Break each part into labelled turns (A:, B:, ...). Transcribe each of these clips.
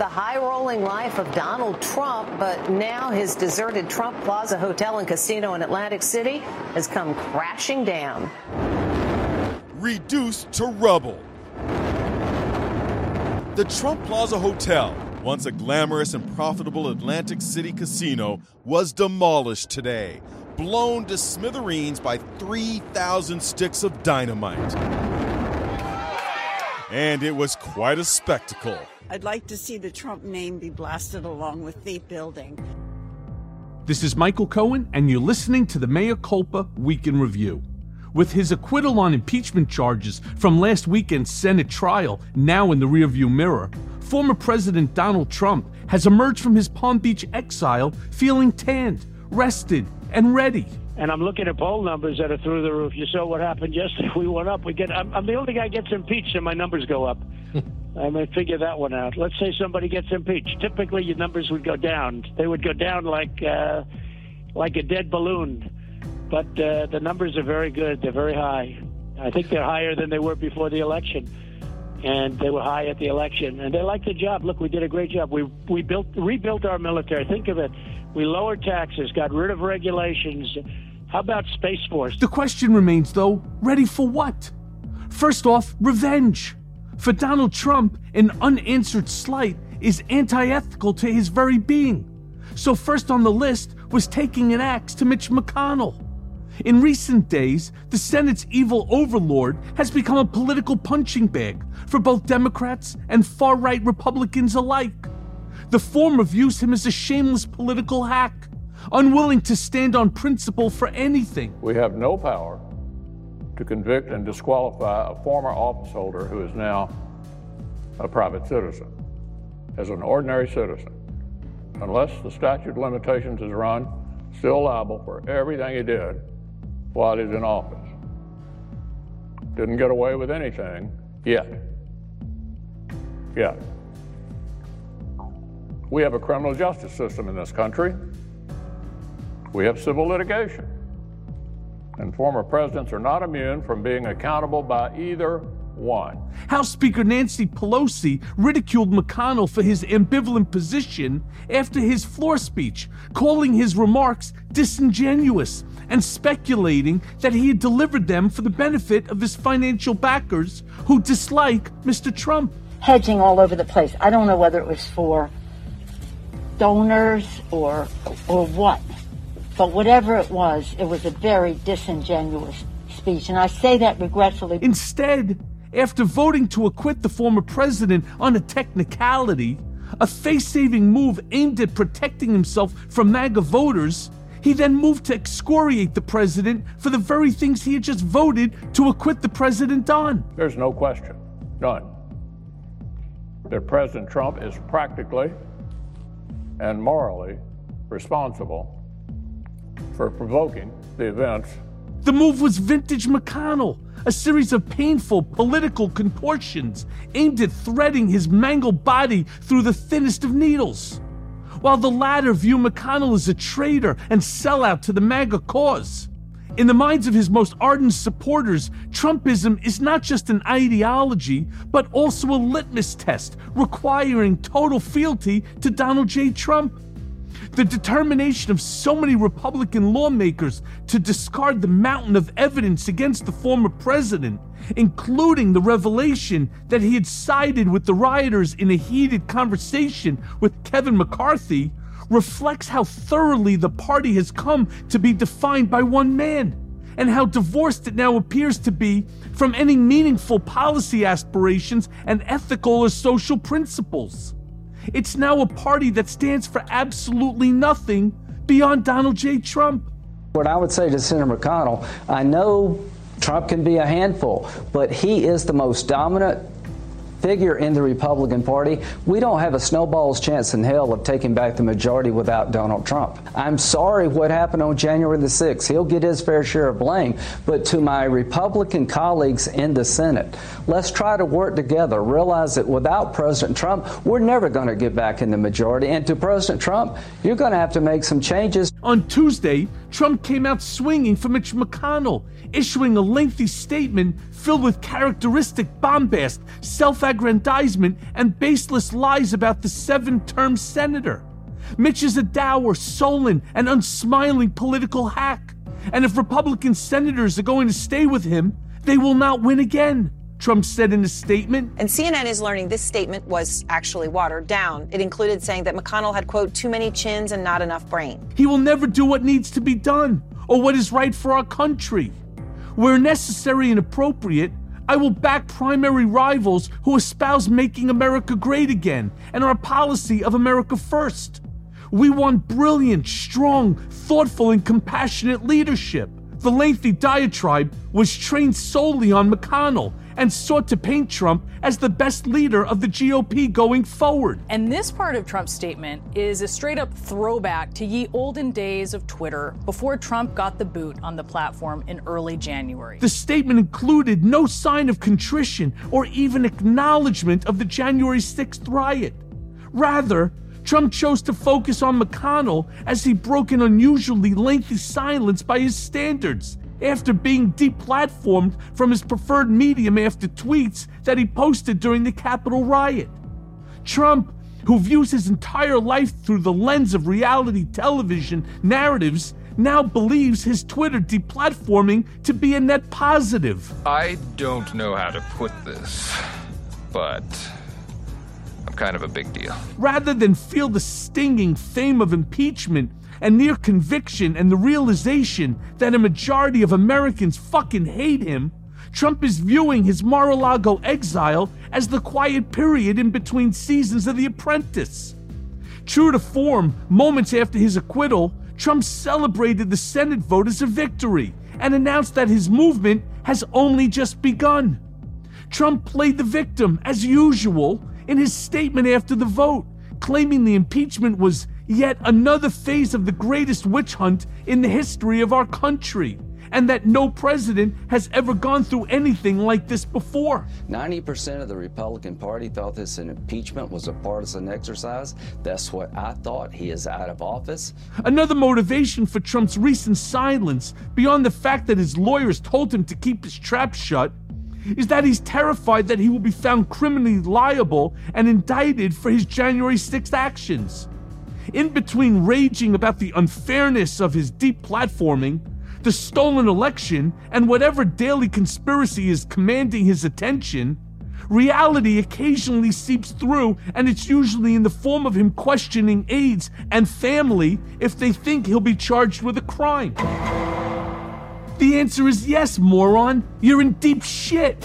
A: the high rolling life of Donald Trump, but now his deserted Trump Plaza Hotel and Casino in Atlantic City has come crashing down.
B: Reduced to rubble. The Trump Plaza Hotel, once a glamorous and profitable Atlantic City casino, was demolished today, blown to smithereens by 3,000 sticks of dynamite. And it was quite a spectacle.
C: I'd like to see the Trump name be blasted along with the building.
D: This is Michael Cohen, and you're listening to the Mea Culpa Week in Review. With his acquittal on impeachment charges from last weekend's Senate trial now in the rearview mirror, former President Donald Trump has emerged from his Palm Beach exile feeling tanned, rested, and ready.
E: And I'm looking at poll numbers that are through the roof. You saw what happened yesterday. We went up. We get. I'm, I'm the only guy gets impeached, and my numbers go up. I may figure that one out. Let's say somebody gets impeached. Typically, your numbers would go down. They would go down like uh, like a dead balloon. But uh, the numbers are very good. They're very high. I think they're higher than they were before the election, and they were high at the election. And they like the job. Look, we did a great job. We we built rebuilt our military. Think of it. We lowered taxes, got rid of regulations. How about Space Force?
D: The question remains, though ready for what? First off, revenge. For Donald Trump, an unanswered slight is anti ethical to his very being. So, first on the list was taking an axe to Mitch McConnell. In recent days, the Senate's evil overlord has become a political punching bag for both Democrats and far right Republicans alike. The former views him as a shameless political hack unwilling to stand on principle for anything.
F: We have no power to convict and disqualify a former office holder who is now a private citizen. As an ordinary citizen, unless the statute of limitations is run, still liable for everything he did while he's in office. Didn't get away with anything yet. Yet. We have a criminal justice system in this country we have civil litigation. And former presidents are not immune from being accountable by either one.
D: House Speaker Nancy Pelosi ridiculed McConnell for his ambivalent position after his floor speech, calling his remarks disingenuous and speculating that he had delivered them for the benefit of his financial backers who dislike Mr. Trump.
G: Hedging all over the place. I don't know whether it was for donors or or what. But whatever it was, it was a very disingenuous speech. And I say that regretfully.
D: Instead, after voting to acquit the former president on a technicality, a face saving move aimed at protecting himself from MAGA voters, he then moved to excoriate the president for the very things he had just voted to acquit the president on.
F: There's no question, none, that President Trump is practically and morally responsible for provoking the events.
D: The move was vintage McConnell, a series of painful political contortions aimed at threading his mangled body through the thinnest of needles. While the latter view McConnell as a traitor and sellout to the MAGA cause. In the minds of his most ardent supporters, Trumpism is not just an ideology, but also a litmus test requiring total fealty to Donald J. Trump. The determination of so many Republican lawmakers to discard the mountain of evidence against the former president, including the revelation that he had sided with the rioters in a heated conversation with Kevin McCarthy, reflects how thoroughly the party has come to be defined by one man and how divorced it now appears to be from any meaningful policy aspirations and ethical or social principles. It's now a party that stands for absolutely nothing beyond Donald J. Trump.
H: What I would say to Senator McConnell, I know Trump can be a handful, but he is the most dominant figure in the Republican Party, we don't have a snowball's chance in hell of taking back the majority without Donald Trump. I'm sorry what happened on January the 6th. He'll get his fair share of blame. But to my Republican colleagues in the Senate, let's try to work together. Realize that without President Trump, we're never going to get back in the majority. And to President Trump, you're going to have to make some changes.
D: On Tuesday, Trump came out swinging for Mitch McConnell, issuing a lengthy statement filled with characteristic bombast, self aggrandizement, and baseless lies about the seven term senator. Mitch is a dour, sullen, and unsmiling political hack. And if Republican senators are going to stay with him, they will not win again. Trump said in a statement.
I: And CNN is learning this statement was actually watered down. It included saying that McConnell had, quote, too many chins and not enough brain.
D: He will never do what needs to be done or what is right for our country. Where necessary and appropriate, I will back primary rivals who espouse making America great again and our policy of America first. We want brilliant, strong, thoughtful, and compassionate leadership. The lengthy diatribe was trained solely on McConnell and sought to paint Trump as the best leader of the GOP going forward.
J: And this part of Trump's statement is a straight up throwback to ye olden days of Twitter before Trump got the boot on the platform in early January.
D: The statement included no sign of contrition or even acknowledgement of the January 6th riot. Rather, Trump chose to focus on McConnell as he broke an unusually lengthy silence by his standards after being deplatformed from his preferred medium after tweets that he posted during the Capitol riot. Trump, who views his entire life through the lens of reality television narratives, now believes his Twitter deplatforming to be a net positive.
K: I don't know how to put this, but kind of a big deal.
D: Rather than feel the stinging fame of impeachment and near conviction and the realization that a majority of Americans fucking hate him, Trump is viewing his Mar a Lago exile as the quiet period in between seasons of The Apprentice. True to form, moments after his acquittal, Trump celebrated the Senate vote as a victory and announced that his movement has only just begun. Trump played the victim, as usual, in his statement after the vote, claiming the impeachment was yet another phase of the greatest witch hunt in the history of our country, and that no president has ever gone through anything like this before.
H: 90% of the Republican Party thought this an impeachment was a partisan exercise. That's what I thought. He is out of office.
D: Another motivation for Trump's recent silence, beyond the fact that his lawyers told him to keep his trap shut, is that he's terrified that he will be found criminally liable and indicted for his January 6th actions. In between raging about the unfairness of his deplatforming, the stolen election, and whatever daily conspiracy is commanding his attention, reality occasionally seeps through, and it's usually in the form of him questioning aides and family if they think he'll be charged with a crime. The answer is yes, moron. You're in deep shit.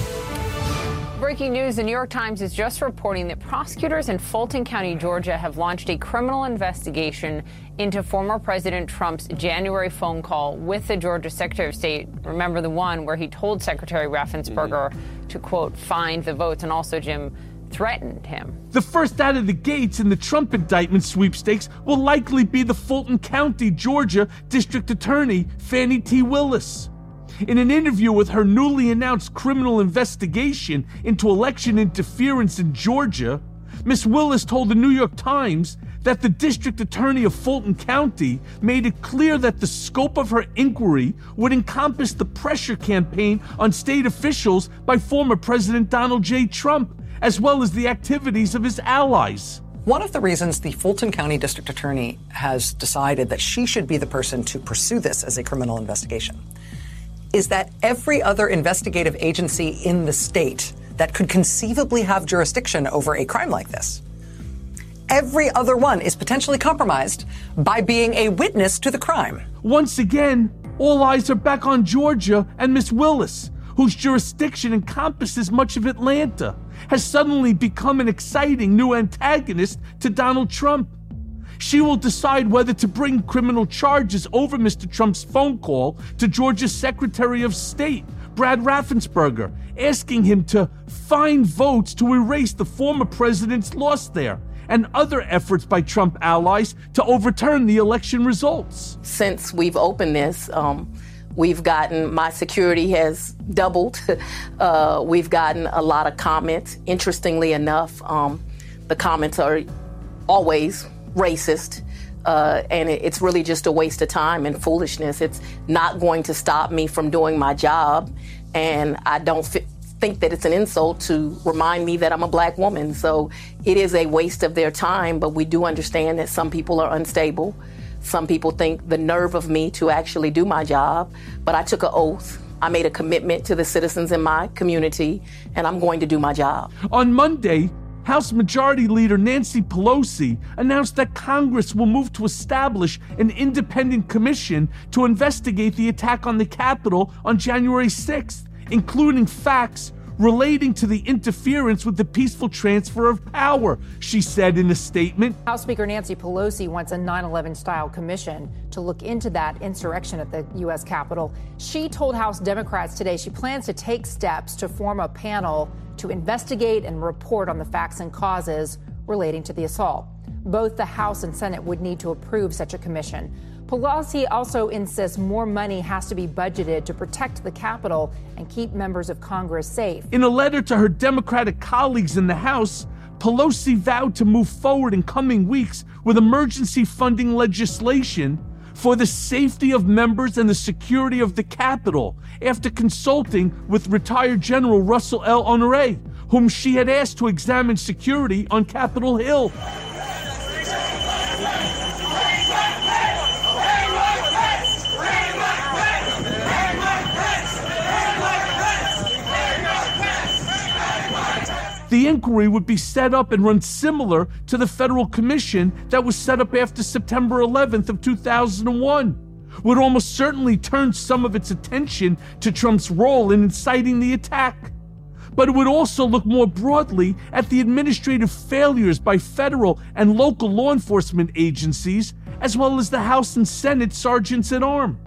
L: Breaking news the New York Times is just reporting that prosecutors in Fulton County, Georgia, have launched a criminal investigation into former President Trump's January phone call with the Georgia Secretary of State. Remember the one where he told Secretary Raffensperger mm-hmm. to, quote, find the votes and also, Jim, threatened him.
D: The first out of the gates in the Trump indictment sweepstakes will likely be the Fulton County, Georgia District Attorney, Fani T. Willis. In an interview with her newly announced criminal investigation into election interference in Georgia, Miss Willis told the New York Times that the district attorney of Fulton County made it clear that the scope of her inquiry would encompass the pressure campaign on state officials by former President Donald J. Trump as well as the activities of his allies.
M: One of the reasons the Fulton County District Attorney has decided that she should be the person to pursue this as a criminal investigation is that every other investigative agency in the state that could conceivably have jurisdiction over a crime like this, every other one is potentially compromised by being a witness to the crime.
D: Once again, all eyes are back on Georgia and Miss Willis, whose jurisdiction encompasses much of Atlanta has suddenly become an exciting new antagonist to Donald Trump. She will decide whether to bring criminal charges over Mr. Trump's phone call to Georgia's Secretary of State, Brad Raffensperger, asking him to find votes to erase the former president's loss there, and other efforts by Trump allies to overturn the election results.
N: Since we've opened this, um, We've gotten, my security has doubled. Uh, we've gotten a lot of comments. Interestingly enough, um, the comments are always racist. Uh, and it, it's really just a waste of time and foolishness. It's not going to stop me from doing my job. And I don't think that it's an insult to remind me that I'm a black woman. So it is a waste of their time, but we do understand that some people are unstable. Some people think the nerve of me to actually do my job, but I took an oath. I made a commitment to the citizens in my community, and I'm going to do my job.
D: On Monday, House Majority Leader Nancy Pelosi announced that Congress will move to establish an independent commission to investigate the attack on the Capitol on January 6th, including facts relating to the interference with the peaceful transfer of power, she said in a statement.
O: House Speaker Nancy Pelosi wants a 9 11 style commission to look into that insurrection at the U.S. Capitol. She told House Democrats today she plans to take steps to form a panel to investigate and report on the facts and causes relating to the assault. Both the House and Senate would need to approve such a commission. Pelosi also insists more money has to be budgeted to protect the Capitol and keep members of Congress safe.
D: In a letter to her Democratic colleagues in the House, Pelosi vowed to move forward in coming weeks with emergency funding legislation for the safety of members and the security of the Capitol after consulting with retired General Russell L. Honore, whom she had asked to examine security on Capitol Hill. The inquiry would be set up and run similar to the federal commission that was set up after September 11th of 2001 would almost certainly turn some of its attention to Trump's role in inciting the attack. But it would also look more broadly at the administrative failures by federal and local law enforcement agencies, as well as the House and Senate sergeants at arms.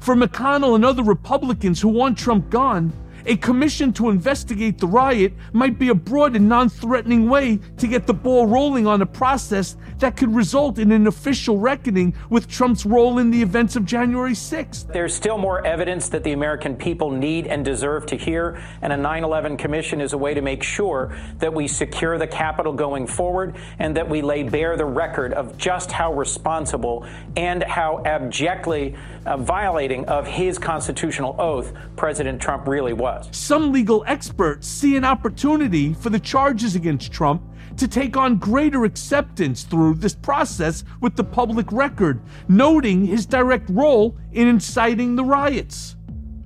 D: For McConnell and other Republicans who want Trump gone, a commission to investigate the riot might be a broad and non threatening way to get the ball rolling on a process that could result in an official reckoning with Trump's role in the events of January 6th.
P: There's still more evidence that the American people need and deserve to hear, and a 9 11 commission is a way to make sure that we secure the Capitol going forward and that we lay bare the record of just how responsible and how abjectly uh, violating of his constitutional oath President Trump really was
D: Some legal experts see an opportunity for the charges against Trump to take on greater acceptance through this process with the public record, noting his direct role in inciting the riots.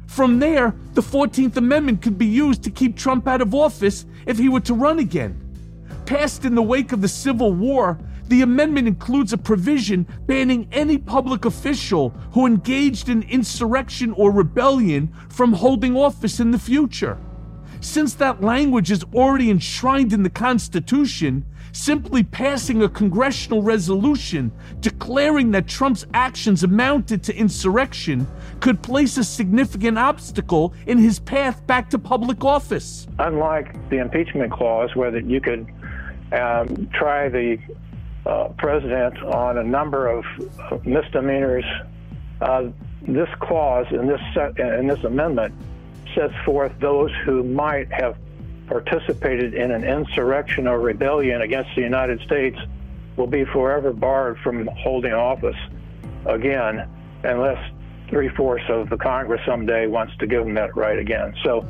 D: From there, the 14th Amendment could be used to keep Trump out of office if he were to run again. Passed in the wake of the Civil War, the amendment includes a provision banning any public official who engaged in insurrection or rebellion from holding office in the future. Since that language is already enshrined in the Constitution, simply passing a congressional resolution declaring that Trump's actions amounted to insurrection could place a significant obstacle in his path back to public office.
Q: Unlike the impeachment clause, where you could um, try the uh, president on a number of misdemeanors. Uh, this clause in this set, in this amendment sets forth those who might have participated in an insurrection or rebellion against the United States will be forever barred from holding office again unless three fourths of the Congress someday wants to give them that right again. So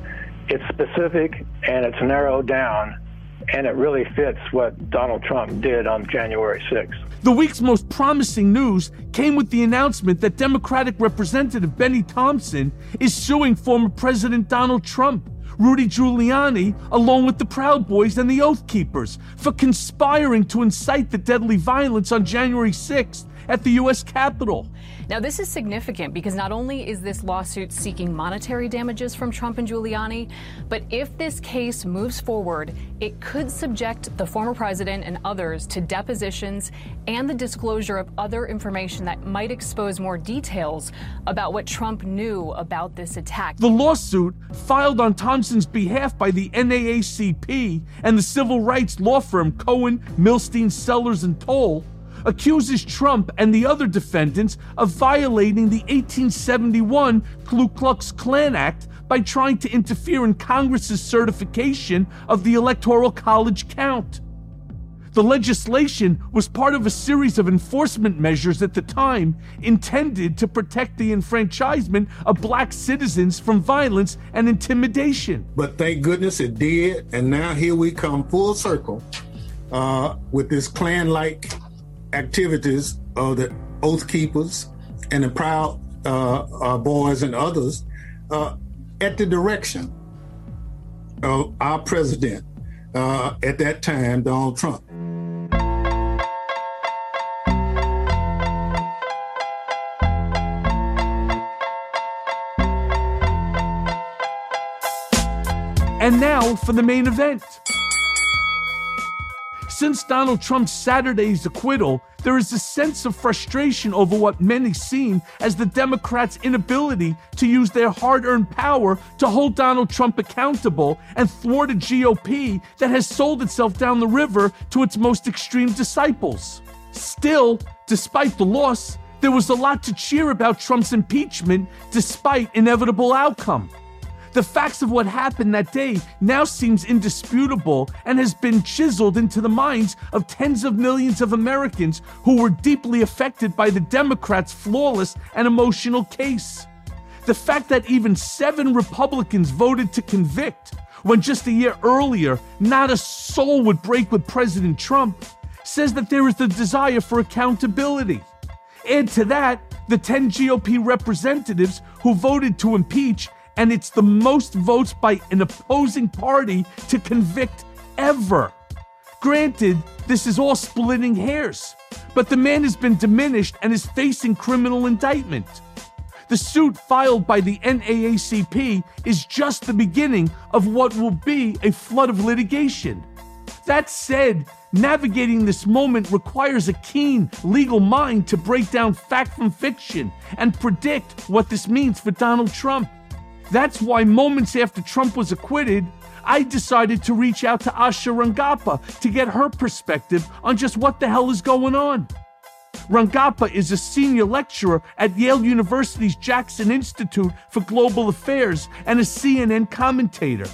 Q: it's specific and it's narrowed down and it really fits what Donald Trump did on January 6th.
D: The week's most promising news came with the announcement that Democratic Representative Bennie Thompson is suing former President Donald Trump. Rudy Giuliani, along with the Proud Boys and the Oath Keepers, for conspiring to incite the deadly violence on January 6th at the U.S. Capitol.
J: Now, this is significant because not only is this lawsuit seeking monetary damages from Trump and Giuliani, but if this case moves forward, it could subject the former president and others to depositions and the disclosure of other information that might expose more details about what Trump knew about this attack.
D: The lawsuit, filed on Thompson's behalf by the NAACP and the civil rights law firm Cohen, Milstein, Sellers, and Toll, accuses Trump and the other defendants of violating the 1871 Ku Klux Klan Act by trying to interfere in Congress's certification of the Electoral College count. The legislation was part of a series of enforcement measures at the time intended to protect the enfranchisement of black citizens from violence and intimidation.
R: But thank goodness it did, and now here we come full circle uh, with this Klan like activities of the Oath Keepers and the Proud uh, uh, Boys and others uh, at the direction of our president uh, at that time, Donald Trump.
D: And now for the main event. Since Donald Trump's Saturday's acquittal, there is a sense of frustration over what many seen as the Democrats' inability to use their hard earned power to hold Donald Trump accountable and thwart a GOP that has sold itself down the river to its most extreme disciples. Still, despite the loss, there was a lot to cheer about Trump's impeachment despite inevitable outcome. The facts of what happened that day now seems indisputable and has been chiseled into the minds of tens of millions of Americans who were deeply affected by the Democrats' flawless and emotional case. The fact that even seven Republicans voted to convict when just a year earlier not a soul would break with President Trump says that there is the desire for accountability. Add to that the 10 GOP representatives who voted to impeach and it's the most votes by an opposing party to convict ever. Granted, this is all splitting hairs, but the man has been diminished and is facing criminal indictment. The suit filed by the NAACP is just the beginning of what will be a flood of litigation. That said, navigating this moment requires a keen legal mind to break down fact from fiction and predict what this means for Donald Trump. That's why moments after Trump was acquitted, I decided to reach out to Asha Rangappa to get her perspective on just what the hell is going on. Rangappa is a senior lecturer at Yale University's Jackson Institute for Global Affairs and a CNN commentator.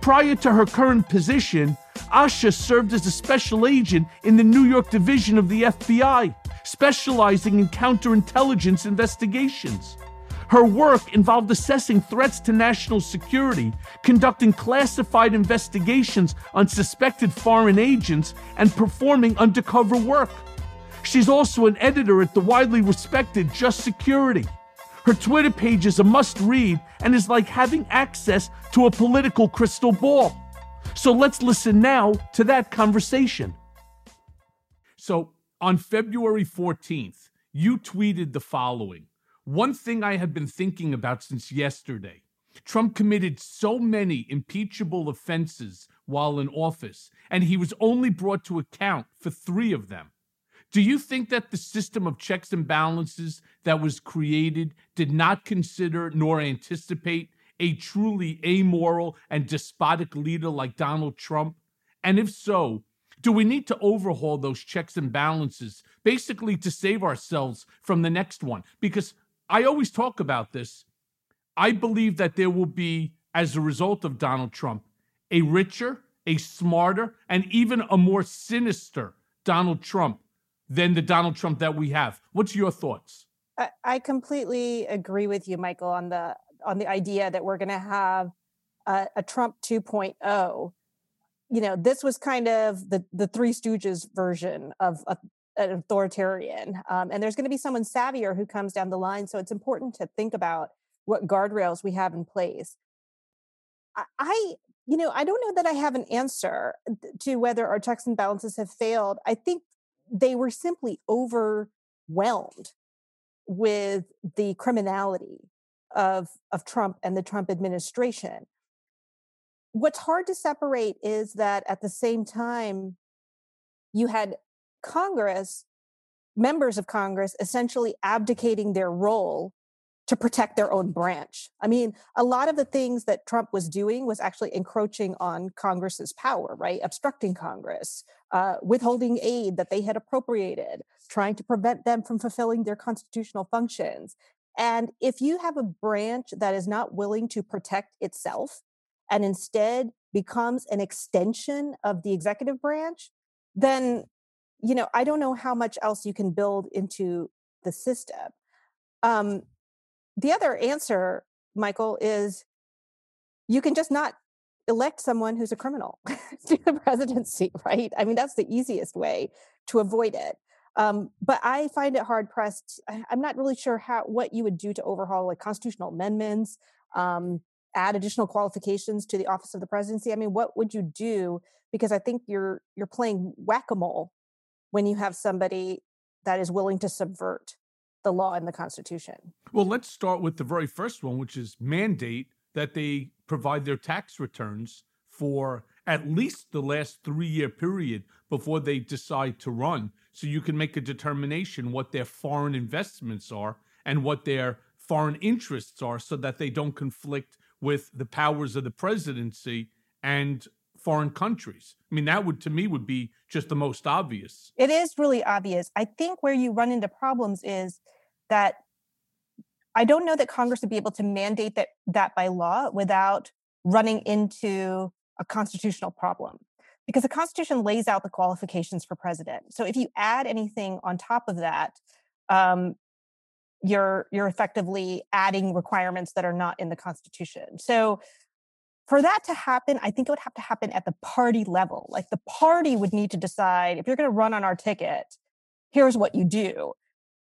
D: Prior to her current position, Asha served as a special agent in the New York division of the FBI, specializing in counterintelligence investigations. Her work involved assessing threats to national security, conducting classified investigations on suspected foreign agents, and performing undercover work. She's also an editor at the widely respected Just Security. Her Twitter page is a must read and is like having access to a political crystal ball. So let's listen now to that conversation. So on February 14th, you tweeted the following one thing I have been thinking about since yesterday Trump committed so many impeachable offenses while in office, and he was only brought to account for three of them. Do you think that the system of checks and balances that was created did not consider nor anticipate a truly amoral and despotic leader like Donald Trump? And if so, do we need to overhaul those checks and balances basically to save ourselves from the next one? Because I always talk about this. I believe that there will be, as a result of Donald Trump, a richer, a smarter, and even a more sinister Donald Trump than the Donald Trump that we have. What's your thoughts?
S: I, completely agree with you, Michael, on the on the idea that we're going to have a, a Trump 2.0. You know, this was kind of the the Three Stooges version of a, an authoritarian. Um, and there's going to be someone savvier who comes down the line. So it's important to think about what guardrails we have in place. I, you know, I don't know that I have an answer to whether our checks and balances have failed. I think they were simply overwhelmed with the criminality of of Trump and the Trump administration. What's hard to separate is that at the same time you had Congress, members of Congress, essentially abdicating their role to protect their own branch. I mean, a lot of the things that Trump was doing was actually encroaching on Congress's power, right? Obstructing Congress, uh, withholding aid that they had appropriated, trying to prevent them from fulfilling their constitutional functions. And if you have a branch that is not willing to protect itself and instead becomes an extension of the executive branch, then you know I don't know how much else you can build into the system. Um, the other answer, Michael, is you can just not elect someone who's a criminal to the presidency, right? I mean, that's the easiest way to avoid it. Um, but I find it hard pressed. I, am not really sure how what you would do to overhaul like constitutional amendments, um, add additional qualifications to the office of the presidency. I mean, what would you do? Because I think you're you're playing whack a mole when you have somebody that is willing to subvert the law and the Constitution.
D: Well, let's start with the very first one, which is mandate that they provide their tax returns for at least the last three year period before they decide to run. So you can make a determination what their foreign investments are and what their foreign interests are so that they don't conflict with the powers of the presidency and foreign countries. I mean, that would to me would be just the most obvious.
S: It is really obvious. I think where you run into problems is that I don't know that Congress would be able to mandate that that by law without running into a constitutional problem because the constitution lays out the qualifications for president so if you add anything on top of that um, you're you're effectively adding requirements that are not in the constitution so for that to happen i think it would have to happen at the party level like the party would need to decide if you're going to run on our ticket here's what you do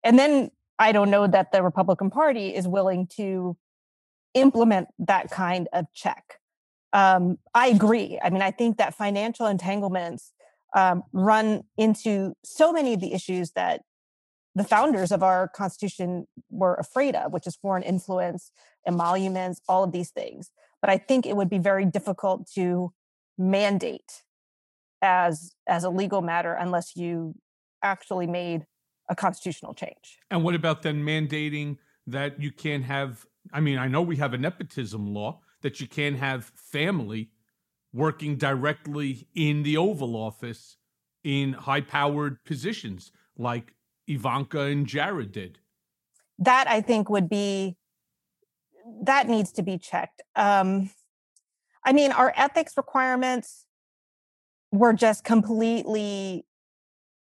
S: and then i don't know that the republican party is willing to implement that kind of check um, I agree. I mean, I think that financial entanglements um, run into so many of the issues that the founders of our constitution were afraid of, which is foreign influence, emoluments, all of these things. But I think it would be very difficult to mandate as as a legal matter unless you actually made a constitutional change.
D: And what about then mandating that you can't have I mean, I know we have a nepotism law, that you can't have family working directly in the Oval Office in high powered positions like Ivanka and Jared did.
S: That I think would be, that needs to be checked. Um, I mean, our ethics requirements were just completely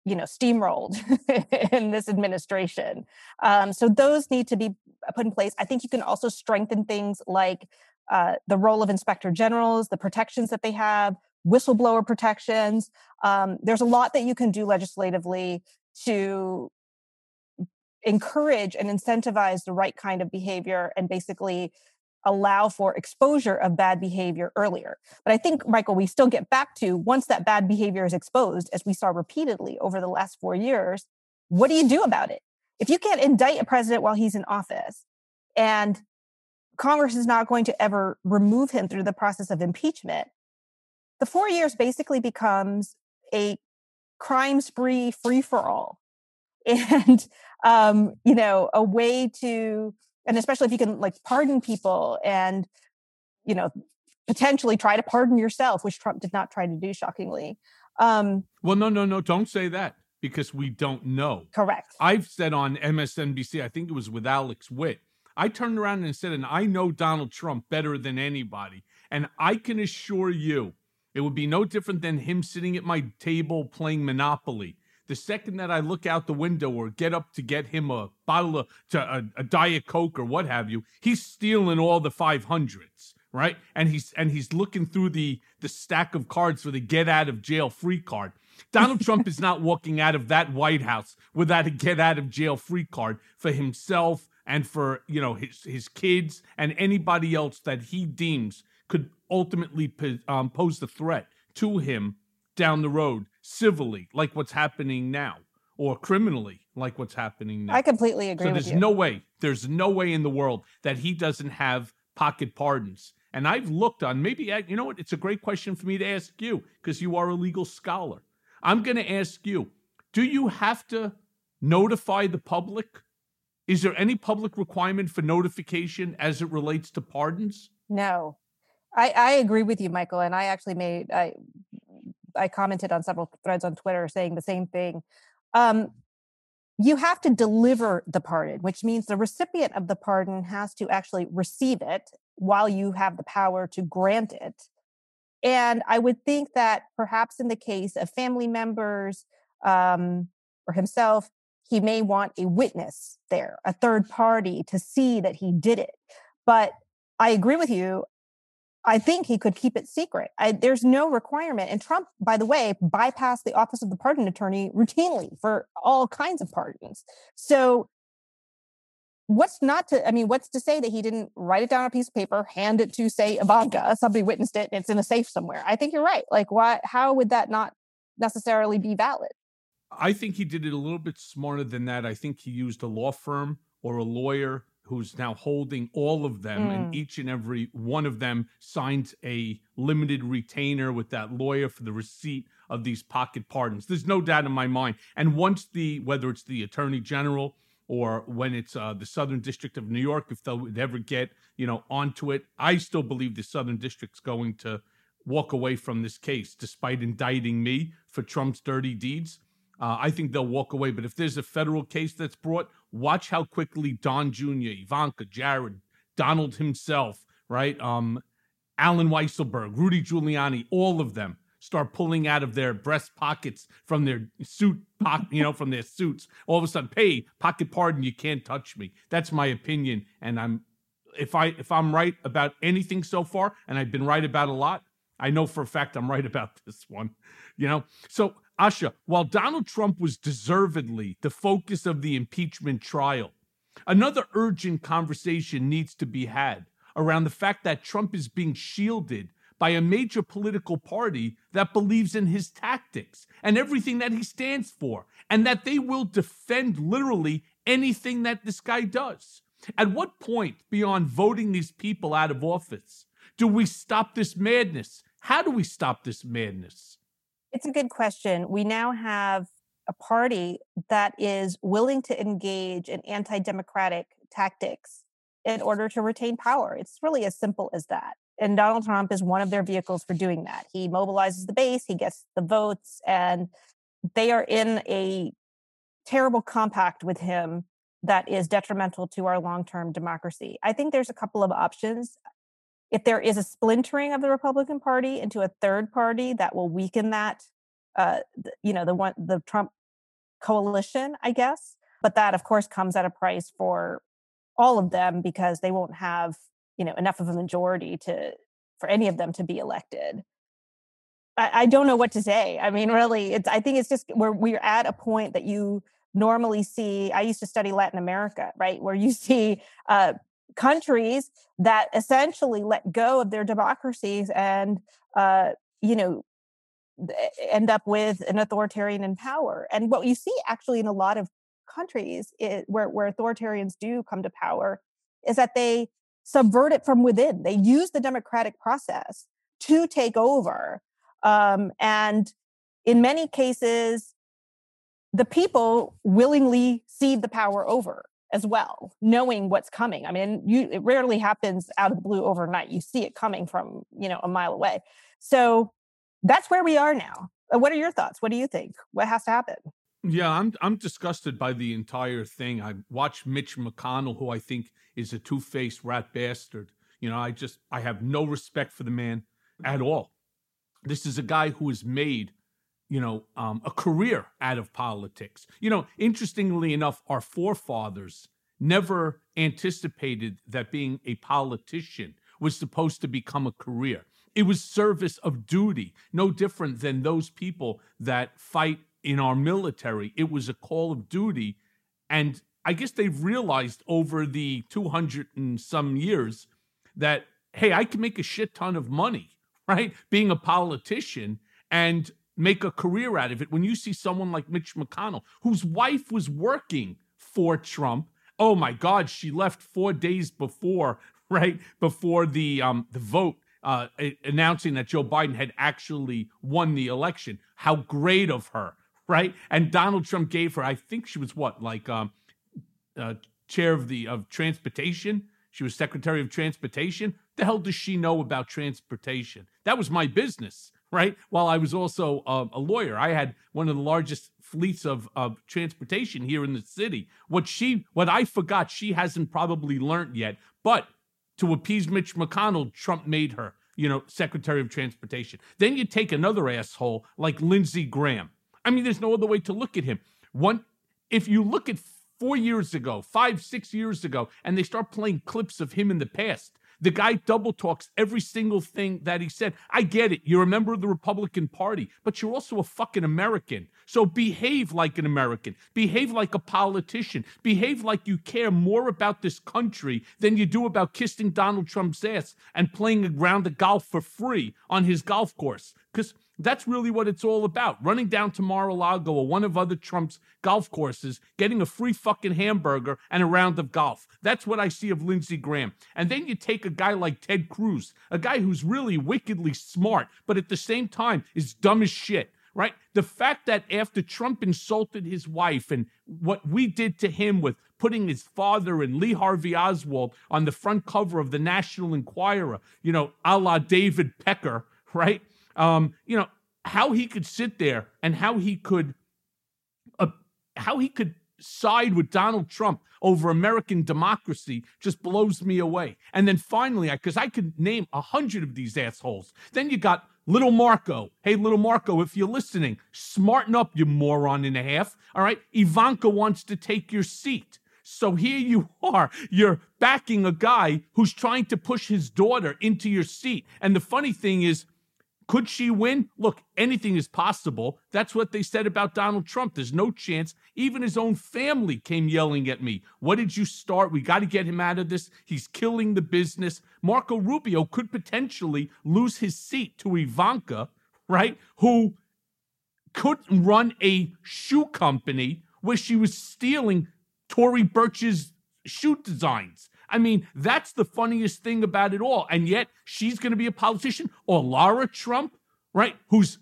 S: you know steamrolled in this administration um, so those need to be put in place i think you can also strengthen things like uh, the role of inspector generals, the protections that they have, whistleblower protections. Um, there's a lot that you can do legislatively to encourage and incentivize the right kind of behavior and basically allow for exposure of bad behavior earlier. But I think, Michael, we still get back to once that bad behavior is exposed, as we saw repeatedly over the last four years, what do you do about it? If you can't indict a president while he's in office and Congress is not going to ever remove him through the process of impeachment, the four years basically becomes a crime spree free for all. And, um, you know, a way to, and especially if you can like pardon people and, you know, potentially try to pardon yourself, which Trump did not try to do, shockingly. Um,
D: well, no, no, no, don't say that because we don't know.
S: Correct.
D: I've said on MSNBC, I think it was with Alex Witt, I turned around and said, and I know Donald Trump better than anybody. And I can assure you, it would be no different than him sitting at my table playing Monopoly. The second that I look out the window or get up to get him a bottle of to a, a Diet Coke or what have you, he's stealing all the 500s, right? And he's and he's looking through the the stack of cards for the get out of jail free card. Donald Trump is not walking out of that White House without a get out of jail free card for himself and for you know his his kids and anybody else that he deems could ultimately um, pose the threat to him down the road civilly like what's happening now or criminally like what's happening now
S: i completely agree
D: so there's no way there's no way in the world that he doesn't have pocket pardons and i've looked on maybe uh, you know what it's a great question for me to ask you because you are a legal scholar i'm going to ask you do you have to notify the public is there any public requirement for notification as it relates to pardons?
S: No. I, I agree with you, Michael. And I actually made I I commented on several threads on Twitter saying the same thing. Um, you have to deliver the pardon, which means the recipient of the pardon has to actually receive it while you have the power to grant it. and I would think that perhaps in the case of family members um, or himself, he may want a witness there, a third party to see that he did it. But I agree with you. I think he could keep it secret. I, there's no requirement. And Trump, by the way, bypassed the office of the pardon attorney routinely for all kinds of pardons. So, what's not to, I mean, what's to say that he didn't write it down on a piece of paper, hand it to, say, Ivanka, somebody witnessed it, and it's in a safe somewhere? I think you're right. Like, why, how would that not necessarily be valid?
D: I think he did it a little bit smarter than that. I think he used a law firm or a lawyer who's now holding all of them, mm. and each and every one of them signs a limited retainer with that lawyer for the receipt of these pocket pardons. There's no doubt in my mind. And once the whether it's the attorney general or when it's uh, the Southern District of New York, if they'll ever get you know onto it, I still believe the Southern District's going to walk away from this case, despite indicting me for Trump's dirty deeds. Uh, I think they'll walk away. But if there's a federal case that's brought, watch how quickly Don Jr., Ivanka, Jared, Donald himself, right? Um, Allen Weisselberg, Rudy Giuliani, all of them start pulling out of their breast pockets from their suit, you know, from their suits. All of a sudden, hey, pocket pardon, you can't touch me. That's my opinion, and I'm if I if I'm right about anything so far, and I've been right about a lot, I know for a fact I'm right about this one. You know, so Asha, while Donald Trump was deservedly the focus of the impeachment trial, another urgent conversation needs to be had around the fact that Trump is being shielded by a major political party that believes in his tactics and everything that he stands for, and that they will defend literally anything that this guy does. At what point, beyond voting these people out of office, do we stop this madness? How do we stop this madness?
S: It's a good question. We now have a party that is willing to engage in anti democratic tactics in order to retain power. It's really as simple as that. And Donald Trump is one of their vehicles for doing that. He mobilizes the base, he gets the votes, and they are in a terrible compact with him that is detrimental to our long term democracy. I think there's a couple of options if there is a splintering of the Republican Party into a third party that will weaken that, uh, you know, the one the Trump coalition, I guess. But that, of course, comes at a price for all of them because they won't have, you know, enough of a majority to for any of them to be elected. I, I don't know what to say. I mean, really, it's. I think it's just where we're at a point that you normally see. I used to study Latin America, right, where you see uh, countries that essentially let go of their democracies and uh, you know end up with an authoritarian in power. And what you see actually in a lot of countries is, where, where authoritarians do come to power is that they subvert it from within. They use the democratic process to take over um, and in many cases the people willingly cede the power over as well, knowing what's coming. I mean, you it rarely happens out of the blue overnight. You see it coming from, you know, a mile away. So that's where we are now. Uh, what are your thoughts? What do you think? What has to happen?
D: Yeah, I'm I'm disgusted by the entire thing. I watch Mitch McConnell, who I think is a two-faced rat bastard. You know, I just I have no respect for the man at all. This is a guy who made you know, um, a career out of politics. You know, interestingly enough, our forefathers never anticipated that being a politician was supposed to become a career. It was service of duty, no different than those people that fight in our military. It was a call of duty. And I guess they've realized over the 200 and some years that, hey, I can make a shit ton of money, right? Being a politician. And make a career out of it when you see someone like Mitch McConnell, whose wife was working for Trump. Oh my God, she left four days before, right before the um, the vote, uh, announcing that Joe Biden had actually won the election. How great of her, right? And Donald Trump gave her, I think she was what, like um, uh, chair of the of transportation. She was Secretary of Transportation. The hell does she know about transportation? That was my business right? While I was also uh, a lawyer, I had one of the largest fleets of, of transportation here in the city. What she, what I forgot, she hasn't probably learned yet. But to appease Mitch McConnell, Trump made her you know, Secretary of Transportation. Then you take another asshole like Lindsey Graham. I mean, there's no other way to look at him. One, if you look at four years ago, five, six years ago, and they start playing clips of him in the past, the guy double talks every single thing that he said. I get it. You're a member of the Republican Party, but you're also a fucking American. So behave like an American. Behave like a politician. Behave like you care more about this country than you do about kissing Donald Trump's ass and playing a round of golf for free on his golf course. Because that's really what it's all about. Running down to Mar-a-Lago or one of other Trump's golf courses, getting a free fucking hamburger and a round of golf. That's what I see of Lindsey Graham. And then you take a guy like Ted Cruz, a guy who's really wickedly smart, but at the same time is dumb as shit right? The fact that after Trump insulted his wife and what we did to him with putting his father and Lee Harvey Oswald on the front cover of the National Enquirer, you know, a la David Pecker, right? Um, you know, how he could sit there and how he could, uh, how he could side with Donald Trump over American democracy just blows me away. And then finally, because I, I could name a hundred of these assholes. Then you got Little Marco. Hey, little Marco, if you're listening, smarten up, you moron and a half. All right. Ivanka wants to take your seat. So here you are. You're backing a guy who's trying to push his daughter into your seat. And the funny thing is, could she win? Look, anything is possible. That's what they said about Donald Trump. There's no chance. Even his own family came yelling at me. What did you start? We got to get him out of this. He's killing the business. Marco Rubio could potentially lose his seat to Ivanka, right? Who couldn't run a shoe company where she was stealing Tory Burch's shoe designs. I mean, that's the funniest thing about it all. And yet she's going to be a politician or Lara Trump, right? Who's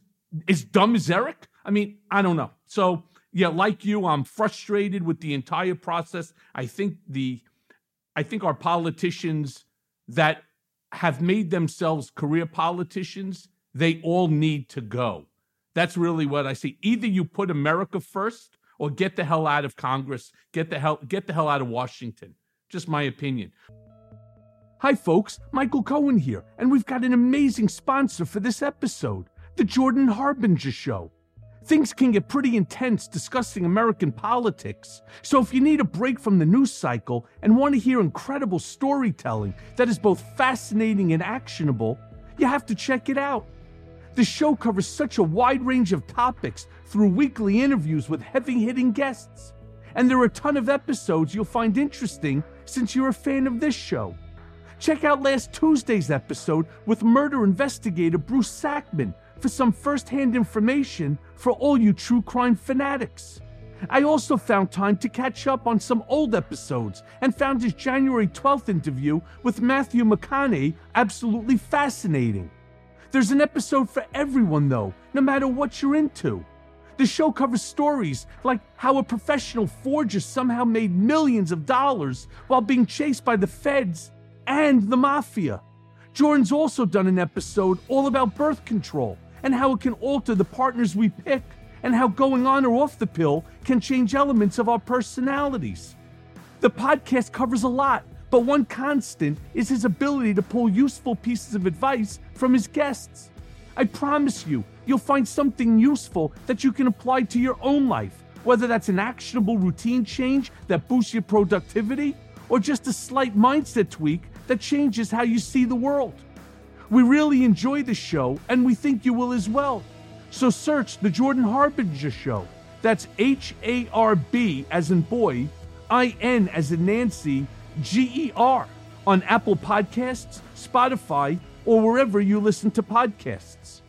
D: as dumb as Eric. I mean, I don't know. So, yeah, like you, I'm frustrated with the entire process. I think the I think our politicians that have made themselves career politicians, they all need to go. That's really what I see. Either you put America first or get the hell out of Congress, get the hell get the hell out of Washington. Just my opinion. Hi, folks. Michael Cohen here, and we've got an amazing sponsor for this episode The Jordan Harbinger Show. Things can get pretty intense discussing American politics, so if you need a break from the news cycle and want to hear incredible storytelling that is both fascinating and actionable, you have to check it out. The show covers such a wide range of topics through weekly interviews with heavy hitting guests. And there are a ton of episodes you'll find interesting since you're a fan of this show. Check out last Tuesday's episode with murder investigator Bruce Sackman for some first hand information for all you true crime fanatics. I also found time to catch up on some old episodes and found his January 12th interview with Matthew McConaughey absolutely fascinating. There's an episode for everyone, though, no matter what you're into. The show covers stories like how a professional forger somehow made millions of dollars while being chased by the feds and the mafia. Jordan's also done an episode all about birth control and how it can alter the partners we pick, and how going on or off the pill can change elements of our personalities. The podcast covers a lot, but one constant is his ability to pull useful pieces of advice from his guests. I promise you, you'll find something useful that you can apply to your own life, whether that's an actionable routine change that boosts your productivity or just a slight mindset tweak that changes how you see the world. We really enjoy the show and we think you will as well. So search The Jordan Harbinger Show. That's H A R B as in boy, I N as in Nancy, G E R on Apple Podcasts, Spotify, or wherever you listen to podcasts.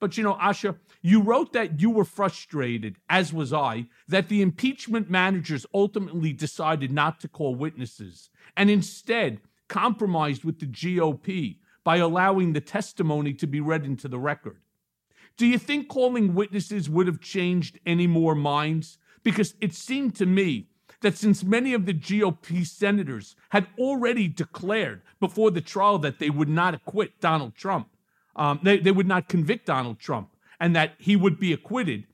D: But you know, Asha, you wrote that you were frustrated, as was I, that the impeachment managers ultimately decided not to call witnesses and instead compromised with the GOP by allowing the testimony to be read into the record. Do you think calling witnesses would have changed any more minds? Because it seemed to me that since many of the GOP senators had already declared before the trial that they would not acquit Donald Trump, um, they, they would not convict Donald Trump, and that he would be acquitted,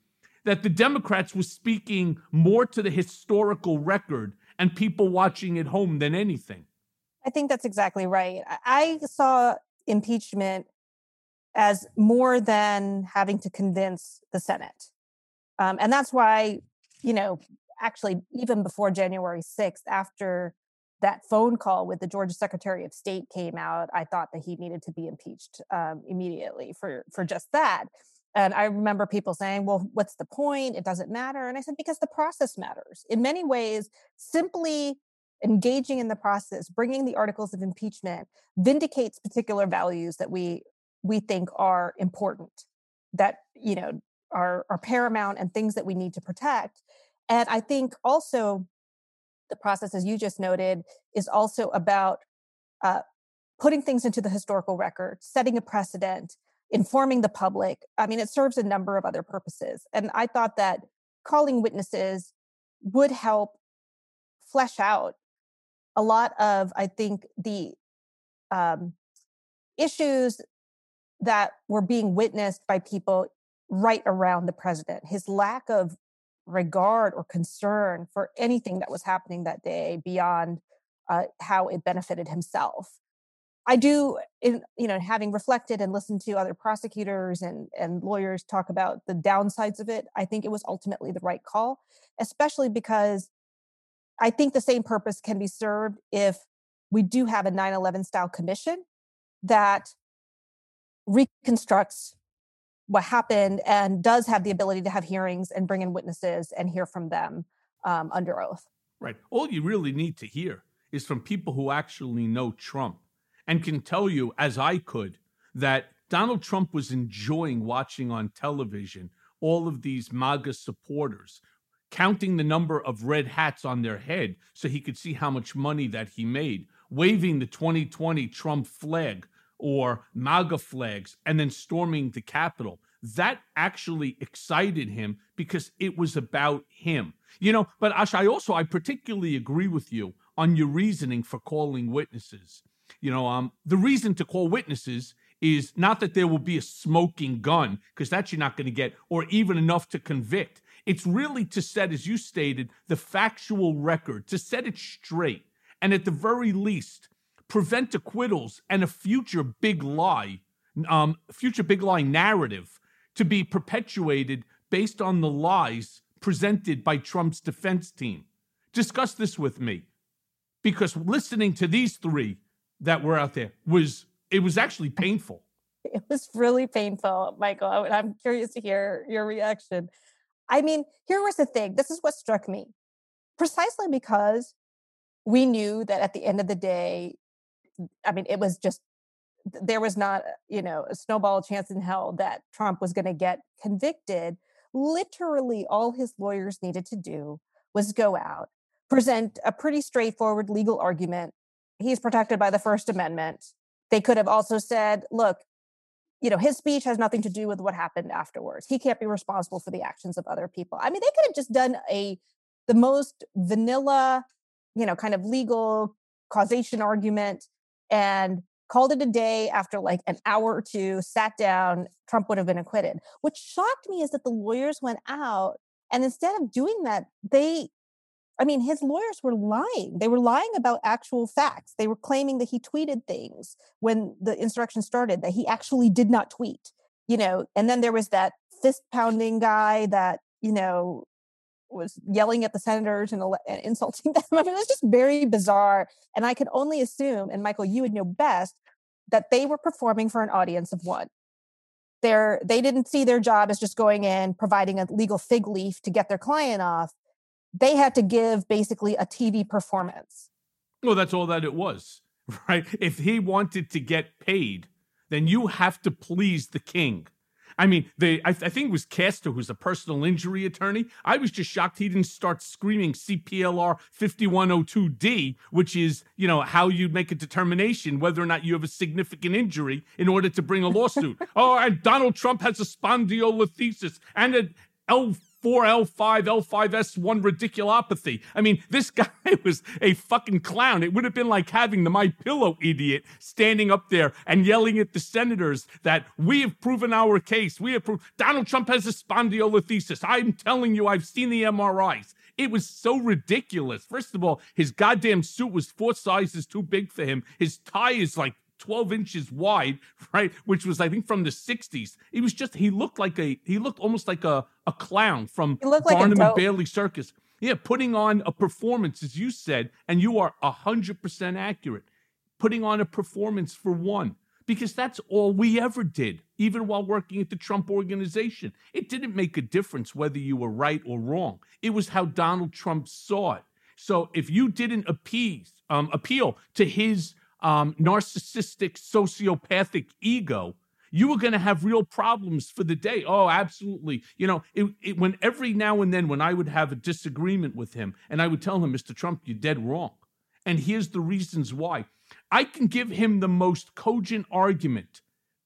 D: that the Democrats were speaking more to the historical record and people watching at home than anything.
S: I think that's exactly right. I saw impeachment as more than having to convince the Senate. Um, and that's why, you know, actually, even before January 6th, after that phone call with the Georgia Secretary of State came out, I thought that he needed to be impeached um, immediately for for just that. And I remember people saying, "Well, what's the point? It doesn't matter." And I said, "Because the process matters. In many ways, simply engaging in the process, bringing the articles of impeachment, vindicates particular values that we we think are important, that you know are are paramount, and things that we need to protect." And I think also the process, as you just noted, is also about uh, putting things into the historical record, setting a precedent, informing the public. I mean, it serves a number of other purposes. And I thought that calling witnesses would help flesh out a lot of, I think, the um, issues that were being witnessed by people right around the president. His lack of regard or concern for anything that was happening that day beyond uh, how it benefited himself. I do, in, you know, having reflected and listened to other prosecutors and and lawyers talk about the downsides of it, I think it was ultimately the right call, especially because I think the same purpose can be served if we do have a 9/11 style commission that reconstructs what happened and does have the ability to have hearings and bring in witnesses and hear from them um, under oath.
D: Right. All you really need to hear is from people who actually know Trump and can tell you, as I could, that Donald Trump was enjoying watching on television all of these MAGA supporters counting the number of red hats on their head so he could see how much money that he made, waving the 2020 Trump flag or MAGA flags and then storming the Capitol. That actually excited him because it was about him. You know, but Ash, I also I particularly agree with you on your reasoning for calling witnesses. You know, um, the reason to call witnesses is not that there will be a smoking gun, because that you're not going to get, or even enough to convict. It's really to set, as you stated, the factual record, to set it straight. And at the very least, prevent acquittals and a future big lie, um, future big lie narrative to be perpetuated based on the lies presented by Trump's defense team. Discuss this with me, because listening to these three that were out there was it was actually painful.
S: It was really painful, Michael. I'm curious to hear your reaction. I mean, here was the thing. This is what struck me. Precisely because we knew that at the end of the day, I mean, it was just there was not, uh, you know, a snowball chance in hell that Trump was going to get convicted. Literally, all his lawyers needed to do was go out, present a pretty straightforward legal argument. He's protected by the First Amendment. They could have also said, look, you know, his speech has nothing to do with what happened afterwards. He can't be responsible for the actions of other people. I mean, they could have just done a the most vanilla, you know, kind of legal causation argument and called it a day after like an hour or two, sat down, Trump would have been acquitted. What shocked me is that the lawyers went out and instead of doing that, they, I mean, his lawyers were lying. They were lying about actual facts. They were claiming that he tweeted things when the insurrection started, that he actually did not tweet, you know, and then there was that fist pounding guy that, you know, was yelling at the senators and, and insulting them. I mean, it was just very bizarre. And I can only assume, and Michael, you would know best, that they were performing for an audience of one. They're, they didn't see their job as just going in, providing a legal fig leaf to get their client off. They had to give basically a TV performance.
D: Well, that's all that it was, right? If he wanted to get paid, then you have to please the king. I mean, they I, I, think it was Castor who's a personal injury attorney. I was just shocked he didn't start screaming CPLR 5102D, which is, you know, how you make a determination whether or not you have a significant injury in order to bring a lawsuit. oh, and Donald Trump has a spondylolisthesis and an L 4L5, L5S1 radiculopathy. I mean, this guy was a fucking clown. It would have been like having the My Pillow idiot standing up there and yelling at the senators that we have proven our case. We have proved Donald Trump has a spondylolisthesis. I'm telling you, I've seen the MRIs. It was so ridiculous. First of all, his goddamn suit was four sizes too big for him. His tie is like 12 inches wide, right? Which was, I think, from the 60s. He was just, he looked like a, he looked almost like a, a clown from
S: looked like a
D: Barnum and. Bailey Circus. Yeah, putting on a performance, as you said, and you are 100% accurate. Putting on a performance for one, because that's all we ever did, even while working at the Trump organization. It didn't make a difference whether you were right or wrong. It was how Donald Trump saw it. So if you didn't appease, um, appeal to his um, narcissistic, sociopathic ego, you were going to have real problems for the day. Oh, absolutely. You know, it, it, when every now and then, when I would have a disagreement with him, and I would tell him, Mr. Trump, you're dead wrong. And here's the reasons why. I can give him the most cogent argument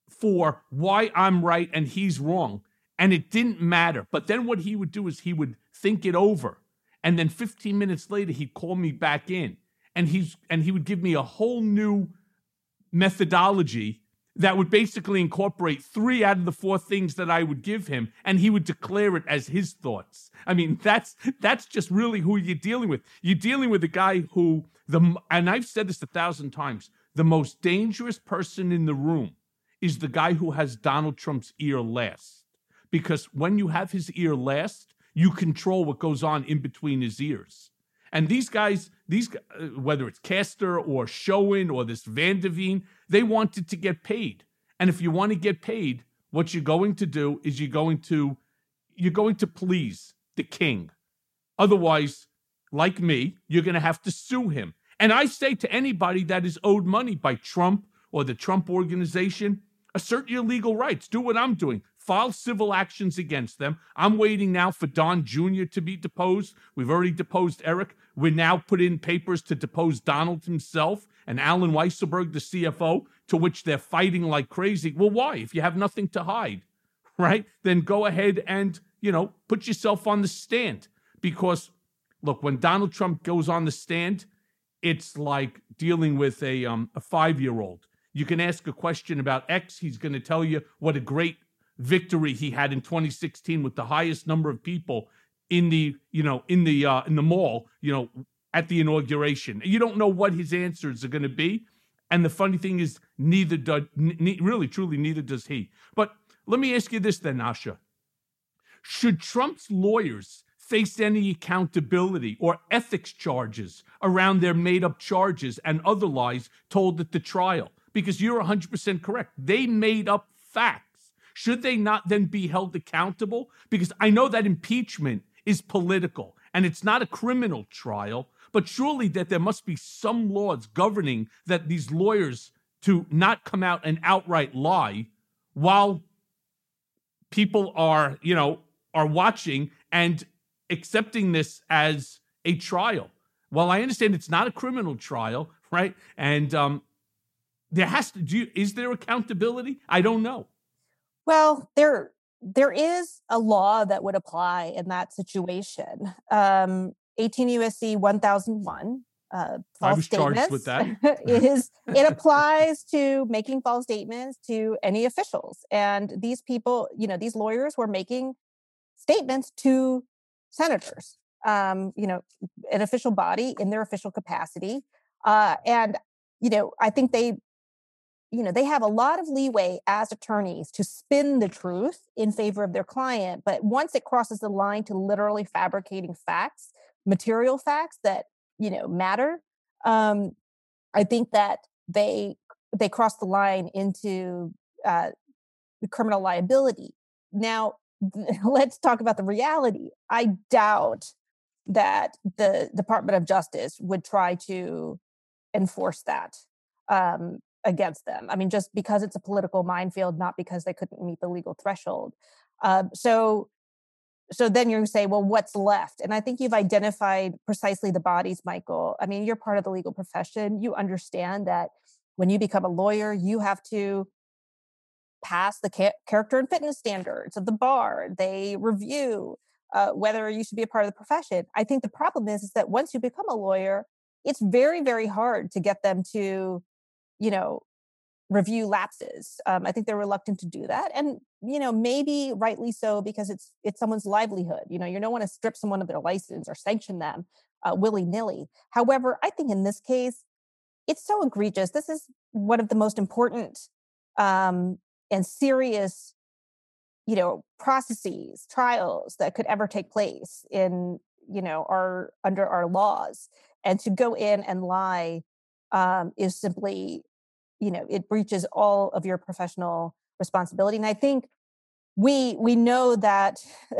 D: for why I'm right and he's wrong. And it didn't matter. But then what he would do is he would think it over. And then 15 minutes later, he'd call me back in and he's and he would give me a whole new methodology that would basically incorporate three out of the four things that I would give him, and he would declare it as his thoughts. I mean, that's that's just really who you're dealing with. You're dealing with a guy who the and I've said this a thousand times. The most dangerous person in the room is the guy who has Donald Trump's ear last, because when you have his ear last, you control what goes on in between his ears. And these guys, these uh, whether it's Castor or Schoen or this van der Veen, they wanted to get paid. And if you want to get paid, what you're going to do is you're going to you're going to please the king. Otherwise, like me, you're going to have to sue him. And I say to anybody that is owed money by Trump or the Trump organization, assert your legal rights. Do what I'm doing. File civil actions against them. I'm waiting now for Don Jr. to be deposed. We've already deposed Eric. We're now put in papers to depose Donald himself and Allen Weisselberg, the CFO, to which they're fighting like crazy. Well, why? If you have nothing to hide, right? Then go ahead and, you know, put yourself on the stand. Because look, when Donald Trump goes on the stand, it's like dealing with a um, a five year old. You can ask a question about X. He's going to tell you what a great victory he had in 2016 with the highest number of people in the you know in the uh, in the mall. You know at the inauguration. You don't know what his answers are going to be. And the funny thing is, neither does ne- really truly neither does he. But let me ask you this then, Asha. Should Trump's lawyers face any accountability or ethics charges around their made up charges and other lies told at the trial? Because you're 100% correct. They made up facts. Should they not then be held accountable? Because I know that impeachment is political and it's not a criminal trial, but surely that there must be some laws governing that these lawyers to not come out and outright lie while people are, you know, are watching and accepting this as a trial. Well, I understand it's not a criminal trial, right? And um, there has to do. Is there accountability? I don't know.
S: Well, there there is a law that would apply in that situation. Um, 18 USC 1001. Uh,
D: I
S: false
D: was charged
S: statements
D: with that.
S: is it applies to making false statements to any officials, and these people, you know, these lawyers were making statements to senators, um, you know, an official body in their official capacity, uh, and you know, I think they you know they have a lot of leeway as attorneys to spin the truth in favor of their client but once it crosses the line to literally fabricating facts material facts that you know matter um i think that they they cross the line into uh criminal liability. Now let's talk about the reality. I doubt that the department of justice would try to enforce that um against them. I mean, just because it's a political minefield, not because they couldn't meet the legal threshold. Uh, so, so then you say, well, what's left? And I think you've identified precisely the bodies, Michael. I mean, you're part of the legal profession. You understand that when you become a lawyer, you have to pass the ca- character and fitness standards of the bar. They review uh, whether you should be a part of the profession. I think the problem is, is that once you become a lawyer, it's very, very hard to get them to, you know, review lapses. Um, I think they're reluctant to do that, and you know, maybe rightly so because it's it's someone's livelihood. You know, you don't want to strip someone of their license or sanction them uh, willy nilly. However, I think in this case, it's so egregious. This is one of the most important um, and serious you know processes trials that could ever take place in you know our under our laws and to go in and lie um, is simply you know it breaches all of your professional responsibility and i think we we know that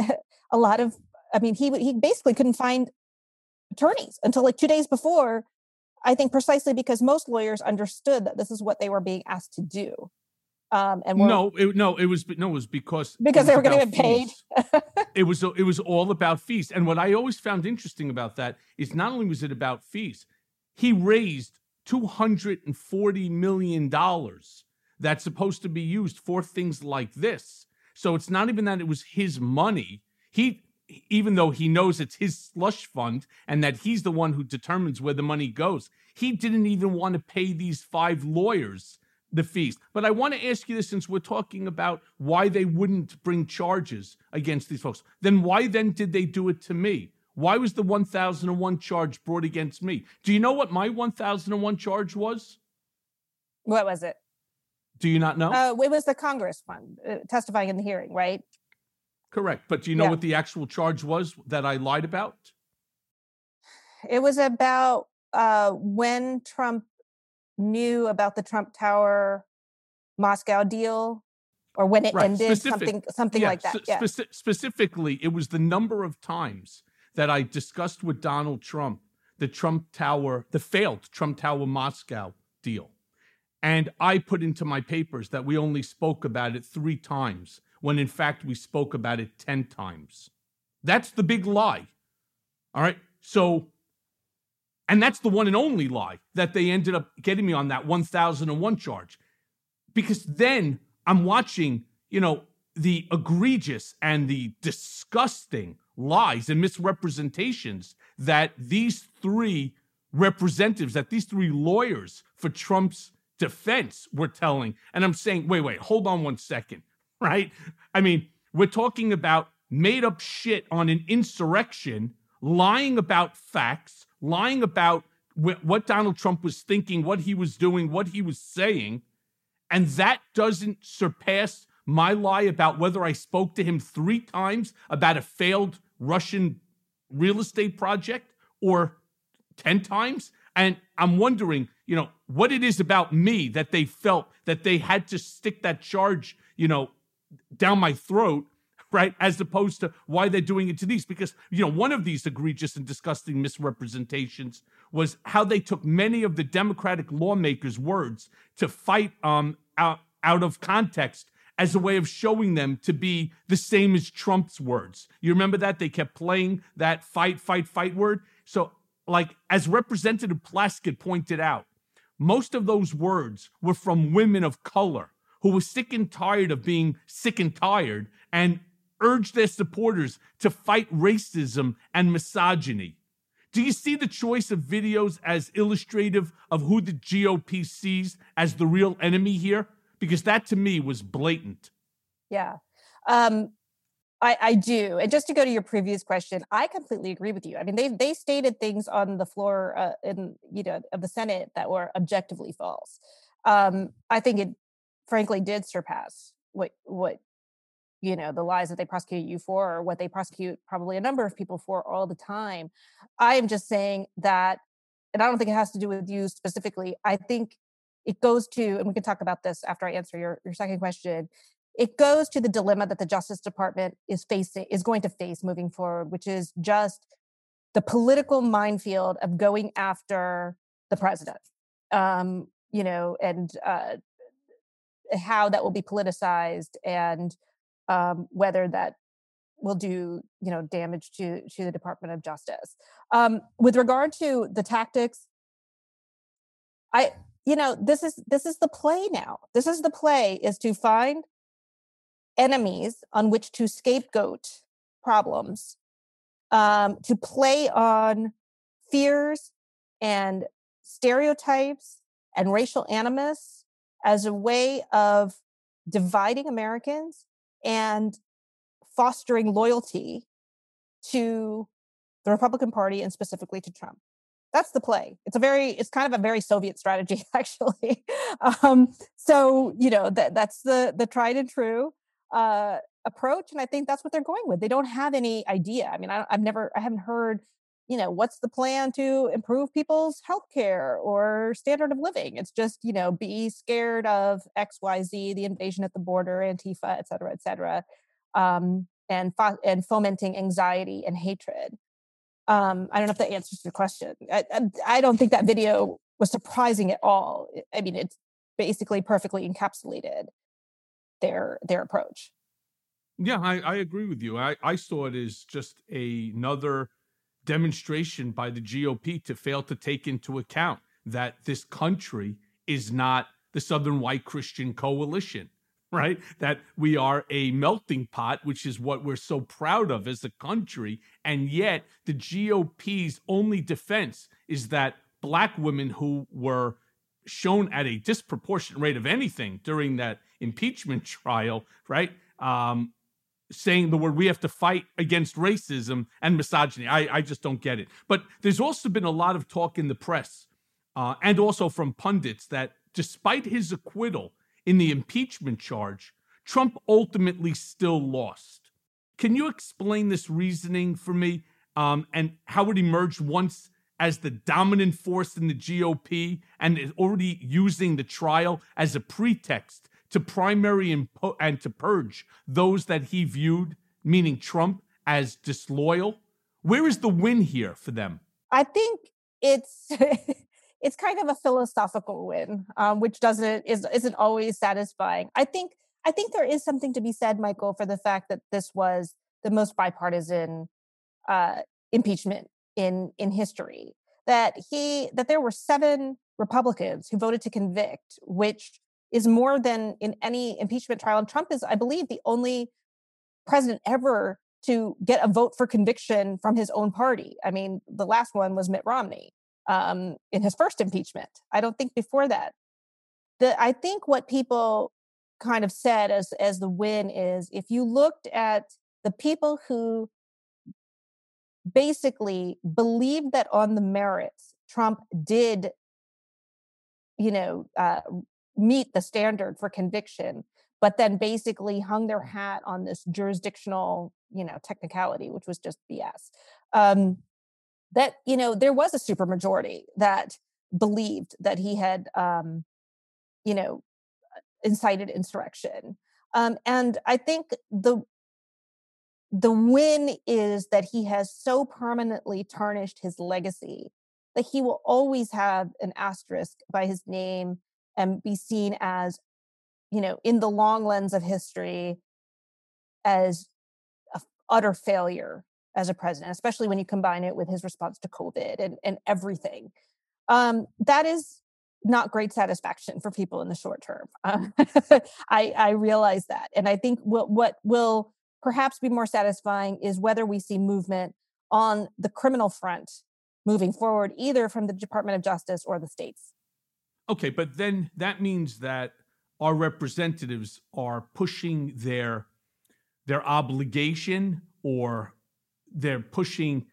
S: a lot of i mean he he basically couldn't find attorneys until like two days before i think precisely because most lawyers understood that this is what they were being asked to do um, and
D: no, it, no, it was no, it was because
S: because they were going to get paid.
D: it was it was all about fees, and what I always found interesting about that is not only was it about fees, he raised two hundred and forty million dollars that's supposed to be used for things like this. So it's not even that it was his money. He even though he knows it's his slush fund and that he's the one who determines where the money goes, he didn't even want to pay these five lawyers the fees. But I want to ask you this since we're talking about why they wouldn't bring charges against these folks. Then why then did they do it to me? Why was the 1001 charge brought against me? Do you know what my 1001 charge was?
S: What was it?
D: Do you not know?
S: Uh, it was the Congress one uh, testifying in the hearing, right?
D: Correct. But do you know
S: Yeah.
D: what the actual charge was that I lied about?
S: It was about uh, when Trump knew about the Trump Tower Moscow deal or when it
D: Right,
S: ended,
D: specific-
S: something something
D: yeah,
S: like that. yeah.
D: speci- specifically, it was the number of times that I discussed with Donald Trump the Trump Tower, the failed Trump Tower Moscow deal. And I put into my papers that we only spoke about it three times, when in fact we spoke about it 10 times. That's the big lie. All right. So, and that's the one and only lie that they ended up getting me on that 1001 charge because then I'm watching, you know, the egregious and the disgusting lies and misrepresentations that these three representatives, that these three lawyers for Trump's defense were telling. And I'm saying, wait, wait, hold on one second, right? I mean, we're talking about made up shit on an insurrection, lying about facts, lying about wh- what Donald Trump was thinking, what he was doing, what he was saying. And that doesn't surpass my lie about whether I spoke to him three times about a failed Russian real estate project or 10 times. And I'm wondering, you know, what it is about me that they felt that they had to stick that charge, you know, down my throat, right? As opposed to why they're doing it to these. Because, you know, one of these egregious and disgusting misrepresentations was how they took many of the Democratic lawmakers' words to fight um, out, out of context as a way of showing them to be the same as Trump's words. You remember that? They kept playing that fight, fight, fight word. So, like, as Representative Plaskett pointed out, most of those words were from women of color who were sick and tired of being sick and tired and urged their supporters to fight racism and misogyny. Do you see the choice of videos as illustrative of who the GOP sees as the real enemy here? Because that to me was blatant.
S: Yeah. Um, I, I do. And just to go to your previous question, I completely agree with you. I mean, they they stated things on the floor uh, in you know of the Senate that were objectively false. Um, I think it, frankly, did surpass what what you know the lies that they prosecute you for, or what they prosecute probably a number of people for all the time. I am just saying that, and I don't think it has to do with you specifically. I think it goes to, and we can talk about this after I answer your your second question it goes to the dilemma that the justice department is facing is going to face moving forward which is just the political minefield of going after the president. Um you know and uh how that will be politicized and um whether that will do you know damage to to the department of justice. Um with regard to the tactics i you know this is this is the play now this is the play is to find enemies on which to scapegoat problems um, to play on fears and stereotypes and racial animus as a way of dividing Americans and fostering loyalty to the Republican Party and specifically to Trump. That's the play. It's a very, it's kind of a very Soviet strategy, actually. um, so you know that that's the the tried and true uh, approach, and I think that's what they're going with. They don't have any idea. I mean, I, I've never, I haven't heard you know what's the plan to improve people's health care or standard of living it's just you know be scared of xyz the invasion at the border antifa et cetera et cetera um, and fo- and fomenting anxiety and hatred um, i don't know if that answers your question. I, I, don't think that video was surprising at all. I mean it's basically perfectly encapsulated their their approach.
D: Yeah i, I agree with you. I, I saw it as just a, another demonstration by the GOP to fail to take into account that this country is not the Southern White Christian Coalition, right? That we are a melting pot, which is what we're so proud of as a country. And yet, the GOP's only defense is that black women who were shown at a disproportionate rate of anything during that impeachment trial, right? Um, saying the word we have to fight against racism and misogyny. I, I just don't get it. But there's also been a lot of talk in the press uh, and also from pundits that despite his acquittal in the impeachment charge, Trump ultimately still lost. Can you explain this reasoning for me um, and how it emerged once as the dominant force in the GOP and is already using the trial as a pretext to primary and, po- and to purge those that he viewed, meaning Trump, as disloyal? Where is the win here for them?
S: I think it's it's kind of a philosophical win, um, which doesn't is isn't always satisfying. I think I think there is something to be said, Michael, for the fact that this was the most bipartisan uh, impeachment in in history. That he that there were seven Republicans who voted to convict, which is more than in any impeachment trial. And Trump is, I believe, the only president ever to get a vote for conviction from his own party. I mean, the last one was Mitt Romney um, in his first impeachment. I don't think before that. The, I think what people kind of said as as the win is if you looked at the people who basically believed that on the merits Trump did you know uh, meet the standard for conviction but then basically hung their hat on this jurisdictional you know technicality which was just bs um, that you know there was a supermajority that believed that he had um, you know incited insurrection. Um, and i think the the win is that he has so permanently tarnished his legacy that he will always have an asterisk by his name and be seen as, you know, in the long lens of history as a utter failure as a president, especially when you combine it with his response to COVID and, and everything. Um, that is not great satisfaction for people in the short term. Um, I, I realize that. And I think what, what will perhaps be more satisfying is whether we see movement on the criminal front moving forward, either from the Department of Justice or the states.
D: Okay, but then that means that our representatives are pushing their their obligation or they're pushing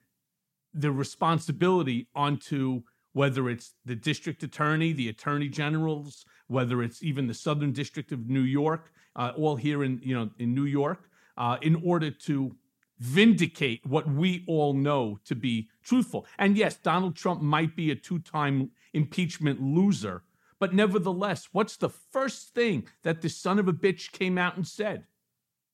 D: the responsibility onto whether it's the district attorney, the attorney generals, whether it's even the Southern District of New York, uh, all here in you know in New York, uh, in order to vindicate what we all know to be truthful. And yes, Donald Trump might be a two-time impeachment loser, but nevertheless, what's the first thing that the son of a bitch came out and said?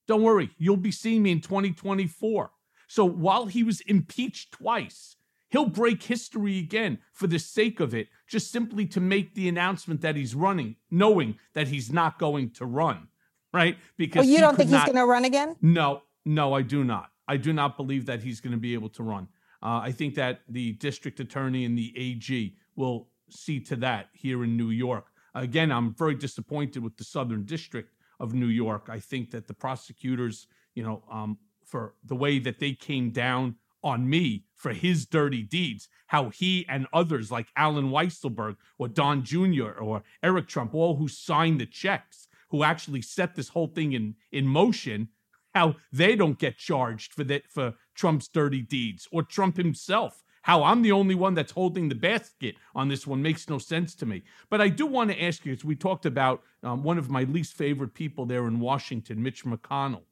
D: Don't worry, you'll be seeing me in 2024. So while he was impeached twice, he'll break history again for the sake of it, just simply to make the announcement that he's running, knowing that he's not going to run, right?
S: Because oh, you don't think not, he's going to run again?
D: No, no, I do not. I do not believe that he's going to be able to run. Uh, I think that the district attorney and the AG will see to that here in New York. Again, I'm very disappointed with the Southern District of New York. I think that the prosecutors, you know, um, for the way that they came down on me for his dirty deeds, how he and others like Allen Weisselberg or Don Jr. or Eric Trump, all who signed the checks, who actually set this whole thing in, in motion, how they don't get charged for that for Trump's dirty deeds or Trump himself. How I'm the only one that's holding the basket on this one makes no sense to me. But I do want to ask you, as we talked about um, one of my least favorite people there in Washington, Mitch McConnell.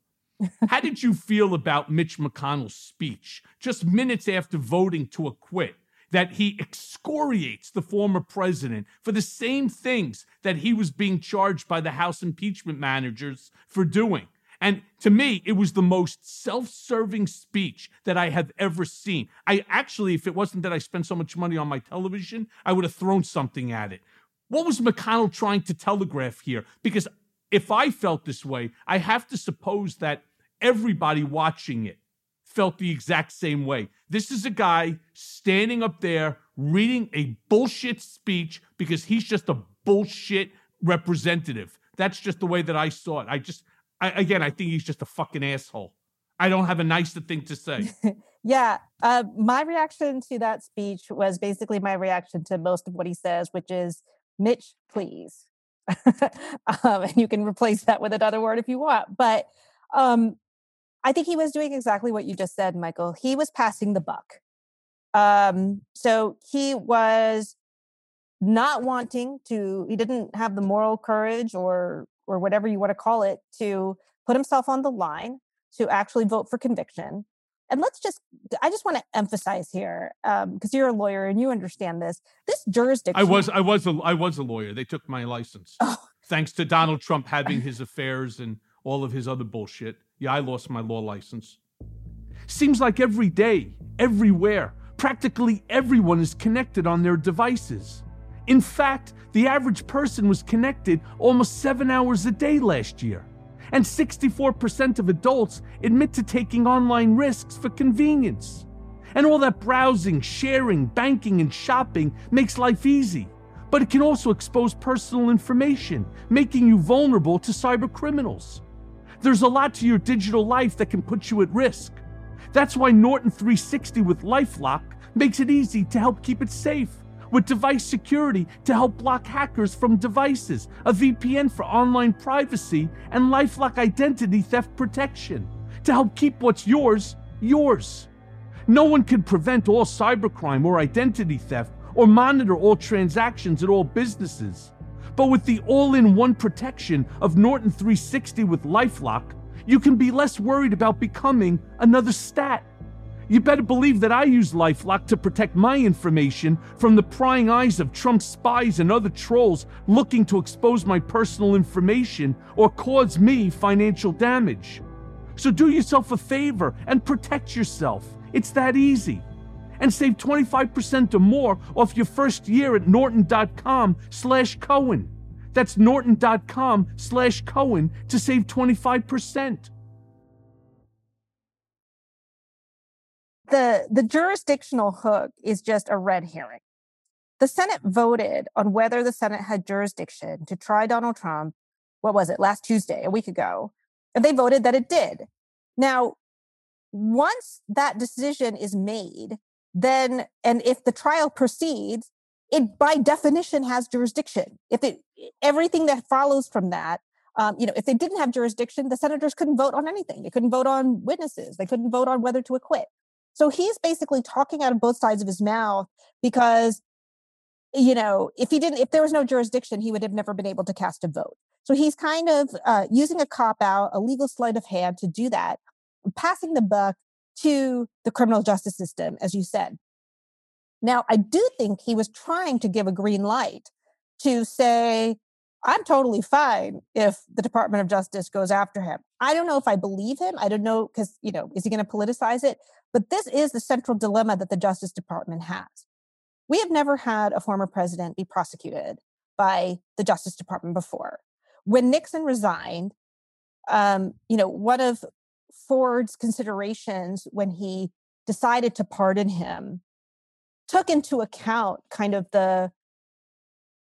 D: How did you feel about Mitch McConnell's speech just minutes after voting to acquit? That he excoriates the former president for the same things that he was being charged by the House impeachment managers for doing. And to me, it was the most self serving speech that I have ever seen. I actually, if it wasn't that I spent so much money on my television, I would have thrown something at it. What was McConnell trying to telegraph here? Because if I felt this way, I have to suppose that everybody watching it felt the exact same way. This is a guy standing up there reading a bullshit speech because he's just a bullshit representative. That's just the way that I saw it. I just, I, again, I think he's just a fucking asshole. I don't have a nicer thing to say.
S: yeah. Uh, my reaction to that speech was basically my reaction to most of what he says, which is Mitch, please. um, and you can replace that with another word if you want. But um, I think he was doing exactly what you just said, Michael. He was passing the buck. Um, so he was not wanting to, he didn't have the moral courage or or whatever you want to call it to put himself on the line to actually vote for conviction and let's just i just want to emphasize here because um, you're a lawyer and you understand this this jurisdiction
D: i was i was a i was a lawyer they took my license oh. thanks to donald trump having his affairs and all of his other bullshit yeah i lost my law license seems like every day everywhere practically everyone is connected on their devices in fact, the average person was connected almost seven hours a day last year. And 64% of adults admit to taking online risks for convenience. And all that browsing, sharing, banking, and shopping makes life easy. But it can also expose personal information, making you vulnerable to cyber criminals. There's a lot to your digital life that can put you at risk. That's why Norton 360 with Lifelock makes it easy to help keep it safe with device security to help block hackers from devices, a VPN for online privacy, and Lifelock identity theft protection to help keep what's yours, yours. No one can prevent all cybercrime or identity theft or monitor all transactions at all businesses. But with the all in one protection of Norton 360 with Lifelock, you can be less worried about becoming another stat. You better believe that I use Lifelock to protect my information from the prying eyes of Trump spies and other trolls looking to expose my personal information or cause me financial damage. So do yourself a favor and protect yourself. It's that easy. And save 25% or more off your first year at norton.com slash Cohen. That's norton.com slash Cohen to save 25%.
S: the the jurisdictional hook is just a red herring. The Senate voted on whether the Senate had jurisdiction to try Donald Trump. What was it last Tuesday, a week ago? And they voted that it did. Now, once that decision is made, then and if the trial proceeds, it by definition has jurisdiction. If it everything that follows from that, um, you know, if they didn't have jurisdiction, the senators couldn't vote on anything. They couldn't vote on witnesses. They couldn't vote on whether to acquit. So he's basically talking out of both sides of his mouth because, you know, if he didn't, if there was no jurisdiction, he would have never been able to cast a vote. So he's kind of uh, using a cop out, a legal sleight of hand to do that, passing the buck to the criminal justice system, as you said. Now, I do think he was trying to give a green light to say, I'm totally fine if the Department of Justice goes after him. I don't know if I believe him. I don't know because, you know, is he going to politicize it? But this is the central dilemma that the Justice Department has. We have never had a former president be prosecuted by the Justice Department before. When Nixon resigned, um, you know, one of Ford's considerations when he decided to pardon him took into account kind of the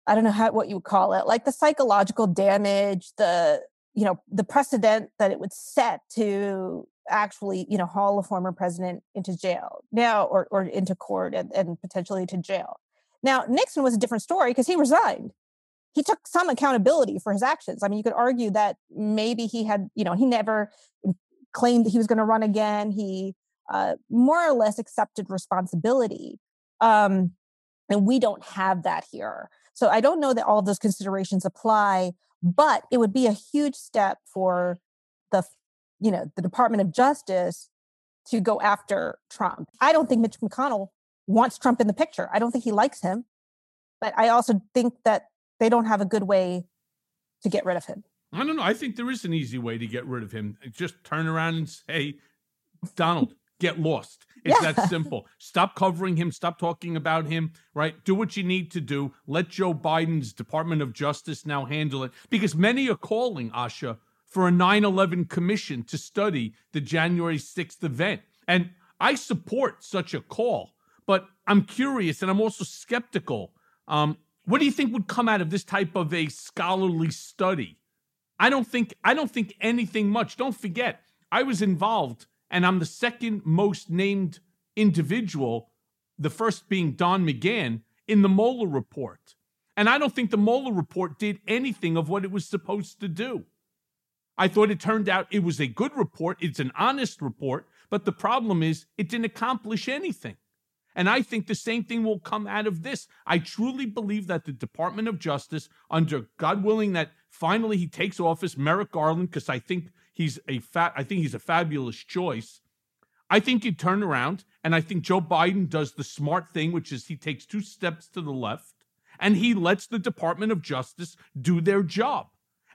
S: I don't know how what you would call it, like the psychological damage, the you know the precedent that it would set to actually, you know, haul a former president into jail now or, or into court and, and potentially to jail. Now, Nixon was a different story because he resigned. He took some accountability for his actions. I mean, you could argue that maybe he had, you know, he never claimed that he was going to run again. He uh, more or less accepted responsibility. Um, and we don't have that here. So I don't know that all of those considerations apply, but it would be a huge step for the you know the Department of Justice to go after Trump. I don't think Mitch McConnell wants Trump in the picture. I don't think he likes him, but I also think that they don't have a good way to get rid of him.
D: I don't know. I think there is an easy way to get rid of him. Just turn around and say, Donald, get lost. It's yeah. that simple. Stop covering him. Stop talking about him, right? Do what you need to do. Let Joe Biden's Department of Justice now handle it because many are calling, Asha, for a 9 11 commission to study the January 6th event. And I support such a call, but I'm curious and I'm also skeptical. Um, what do you think would come out of this type of a scholarly study? I don't think I don't think anything much. Don't forget, I was involved, and I'm the second most named individual, the first being Don McGahn, in the Mueller report. And I don't think the Mueller report did anything of what it was supposed to do. I thought it turned out it was a good report. It's an honest report. But the problem is it didn't accomplish anything. And I think the same thing will come out of this. I truly believe that the Department of Justice, under God willing that finally he takes office, Merrick Garland, because I think he's a fat, I think he's a fabulous choice. I think you turn around and I think Joe Biden does the smart thing, which is he takes two steps to the left and he lets the Department of Justice do their job.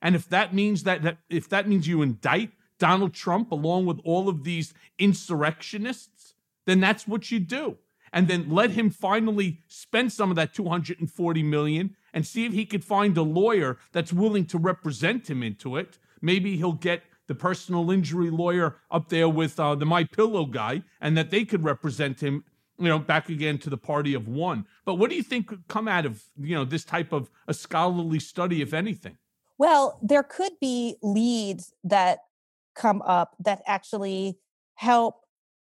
D: And if that means that, that if that means you indict Donald Trump along with all of these insurrectionists, then that's what you do. And then let him finally spend some of that 240 million and see if he could find a lawyer that's willing to represent him into it. Maybe he'll get the personal injury lawyer up there with uh, the My Pillow guy, and that they could represent him, you know, back again to the party of one. But what do you think could come out of you know this type of a scholarly study, if anything?
S: Well, there could be leads that come up that actually help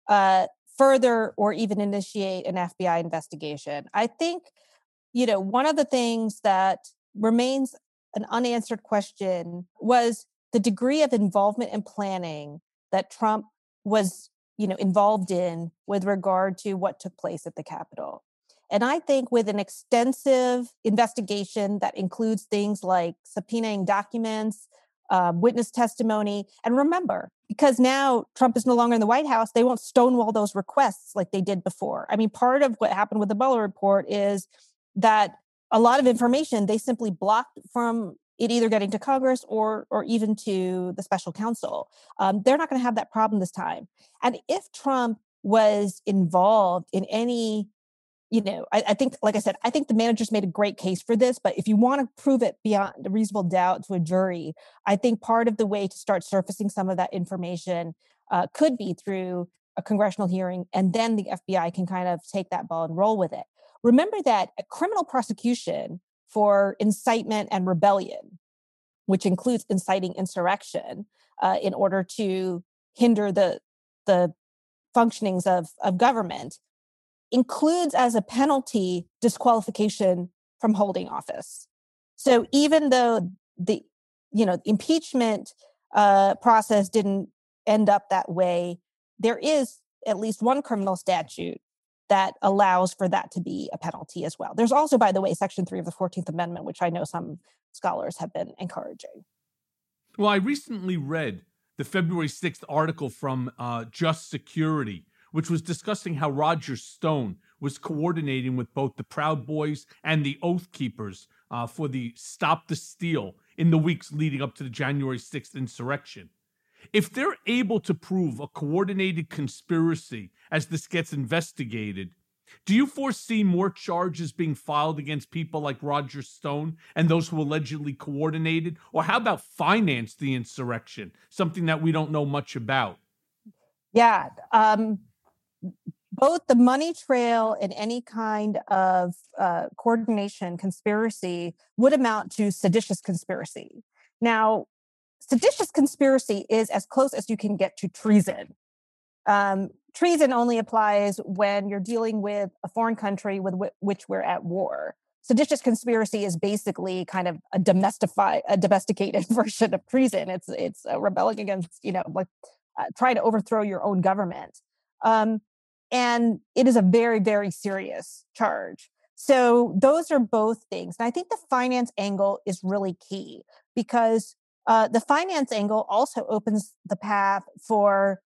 S: uh, further or even initiate an FBI investigation. I think, you know, one of the things that remains an unanswered question was the degree of involvement and planning that Trump was, you know, involved in with regard to what took place at the Capitol. And I think with an extensive investigation that includes things like subpoenaing documents, uh, witness testimony, and remember, because now Trump is no longer in the White House, they won't stonewall those requests like they did before. I mean, part of what happened with the Mueller report is that a lot of information they simply blocked from it either getting to Congress or or even to the special counsel. Um, they're not going to have that problem this time. And if Trump was involved in any you know, I, I, think, like I said, I think the managers made a great case for this. But if you want to prove it beyond a reasonable doubt to a jury, I think part of the way to start surfacing some of that information uh, could be through a congressional hearing, and then the FBI can kind of take that ball and roll with it. Remember that a criminal prosecution for incitement and rebellion, which includes inciting insurrection, uh, in order to hinder the the functionings of, of government includes as a penalty disqualification from holding office. So even though the you know impeachment uh, process didn't end up that way, there is at least one criminal statute that allows for that to be a penalty as well. There's also, by the way, Section 3 of the 14th Amendment, which I know some scholars have been encouraging.
D: Well, I recently read the February 6th article from uh, Just Security, which was discussing how Roger Stone was coordinating with both the Proud Boys and the Oath Keepers uh, for the Stop the Steal in the weeks leading up to the January 6th insurrection. If they're able to prove a coordinated conspiracy as this gets investigated, do you foresee more charges being filed against people like Roger Stone and those who allegedly coordinated? Or how about finance the insurrection, something that we don't know much about?
S: Yeah. Um, both the money trail and any kind of uh, coordination conspiracy would amount to seditious conspiracy. Now, seditious conspiracy is as close as you can get to treason. Um, treason only applies when you're dealing with a foreign country with w- which we're at war. Seditious conspiracy is basically kind of a a domesticated version of treason. It's it's rebelling against, you know, like uh, trying to overthrow your own government. Um, and it is a very, very serious charge. So those are both things. And I think the finance angle is really key because uh, the finance angle also opens the path for,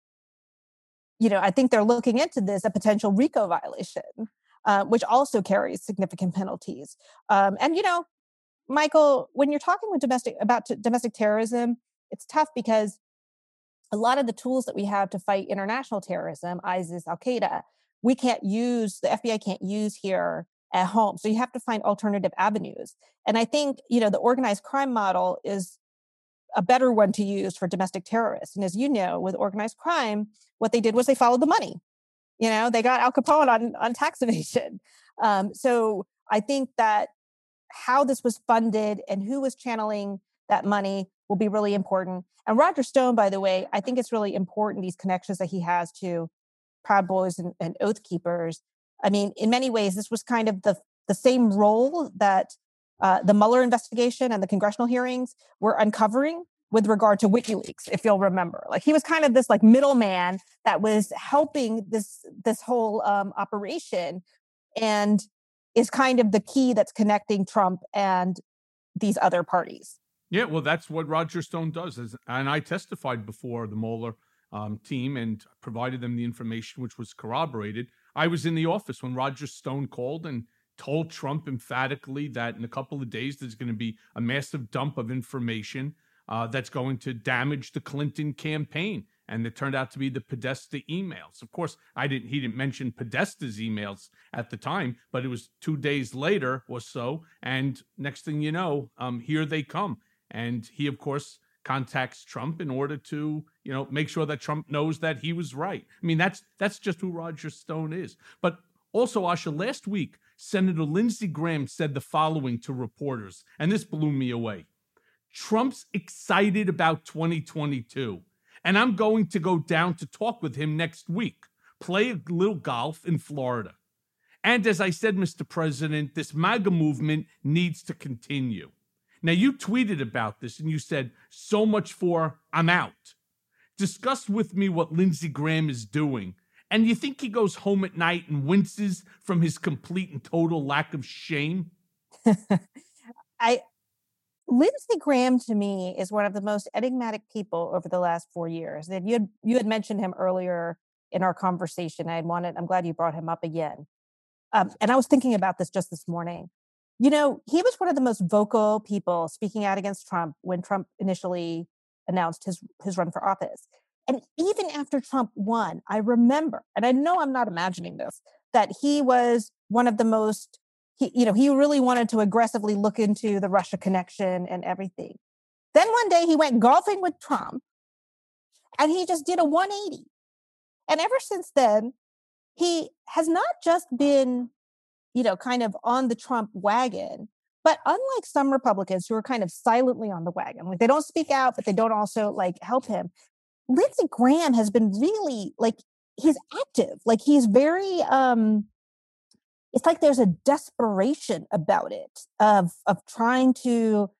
S: you know, I think they're looking into this a potential RICO violation, uh, which also carries significant penalties. Um, and you know, Michael, when you're talking with domestic about t- domestic terrorism, it's tough because a lot of the tools that we have to fight international terrorism, ISIS, Al Qaeda, we can't use, the FBI can't use here at home. So you have to find alternative avenues. And I think, you know, the organized crime model is a better one to use for domestic terrorists. And as you know, with organized crime, what they did was they followed the money. You know, they got Al Capone on, on tax evasion. Um, so I think that how this was funded and who was channeling that money will be really important. And Roger Stone, by the way, I think it's really important these connections that he has to Proud Boys and, and Oath Keepers. I mean, in many ways, this was kind of the the same role that uh, the Mueller investigation and the congressional hearings were uncovering with regard to WikiLeaks, if you'll remember. Like he was kind of this like middleman that was helping this this whole um, operation, and is kind of the key that's connecting Trump and these other parties.
D: Yeah, well, that's what Roger Stone does. And I testified before the Mueller um, team and provided them the information, which was corroborated. I was in the office when Roger Stone called and told Trump emphatically that in a couple of days there's going to be a massive dump of information uh, that's going to damage the Clinton campaign. And it turned out to be the Podesta emails. Of course, I didn't. He didn't mention Podesta's emails at the time, but it was two days later or so. And next thing you know, um, here they come. And he, of course, contacts Trump in order to, you know, make sure that Trump knows that he was right. I mean, that's that's just who Roger Stone is. But also, Asha, last week, Senator Lindsey Graham said the following to reporters, and this blew me away. Trump's excited about 2022, and I'm going to go down to talk with him next week, play a little golf in Florida. And as I said, Mr. President, this MAGA movement needs to continue. Now, you tweeted about this and you said, so much for I'm out. Discuss with me what Lindsey Graham is doing. And you think he goes home at night and winces from his complete and total lack of shame?
S: I Lindsey Graham to me is one of the most enigmatic people over the last four years. And you had you had mentioned him earlier in our conversation. I wanted, I'm glad you brought him up again. Um, and I was thinking about this just this morning you know, he was one of the most vocal people speaking out against Trump when Trump initially announced his his run for office. And even after Trump won, I remember, and I know I'm not imagining this, that he was one of the most he, you know, he really wanted to aggressively look into the Russia connection and everything. Then one day he went golfing with Trump and he just did a 180. And ever since then, he has not just been you know, kind of on the Trump wagon. But unlike some Republicans who are kind of silently on the wagon, like they don't speak out, but they don't also like help him, Lindsey Graham has been really like he's active. Like he's very um it's like there's a desperation about it of of trying to,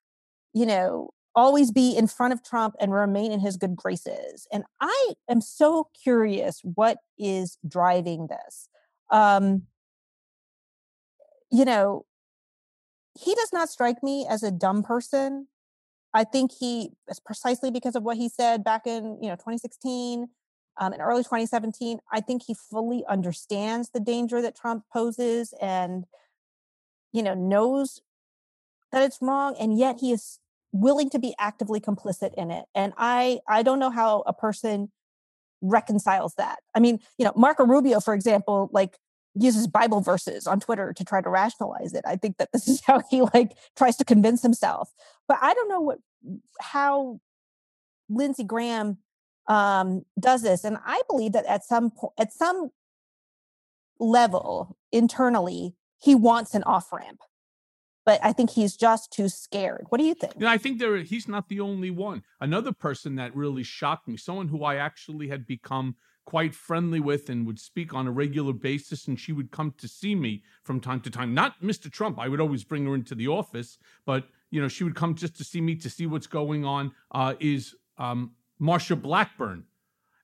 S: you know, always be in front of Trump and remain in his good graces. And I am so curious what is driving this. Um, you know, he does not strike me as a dumb person. I think he is precisely because of what he said back in, you know, 2016 um, and early 2017. I think he fully understands the danger that Trump poses and, you know, knows that it's wrong. And yet he is willing to be actively complicit in it. And I, I don't know how a person reconciles that. I mean, you know, Marco Rubio, for example, like uses Bible verses on Twitter to try to rationalize it. I think that this is how he like tries to convince himself. But I don't know what how Lindsey Graham um, does this, and I believe that at some point, at some level internally, he wants an off ramp. but I think he's just too scared. What do you think?
D: You know, I think there he's not the only one. Another person that really shocked me, someone who I actually had become quite friendly with and would speak on a regular basis and she would come to see me from time to time. Not mr trump i would always bring her into the office but you know she would come just to see me to see what's going on uh, is um, marsha blackburn.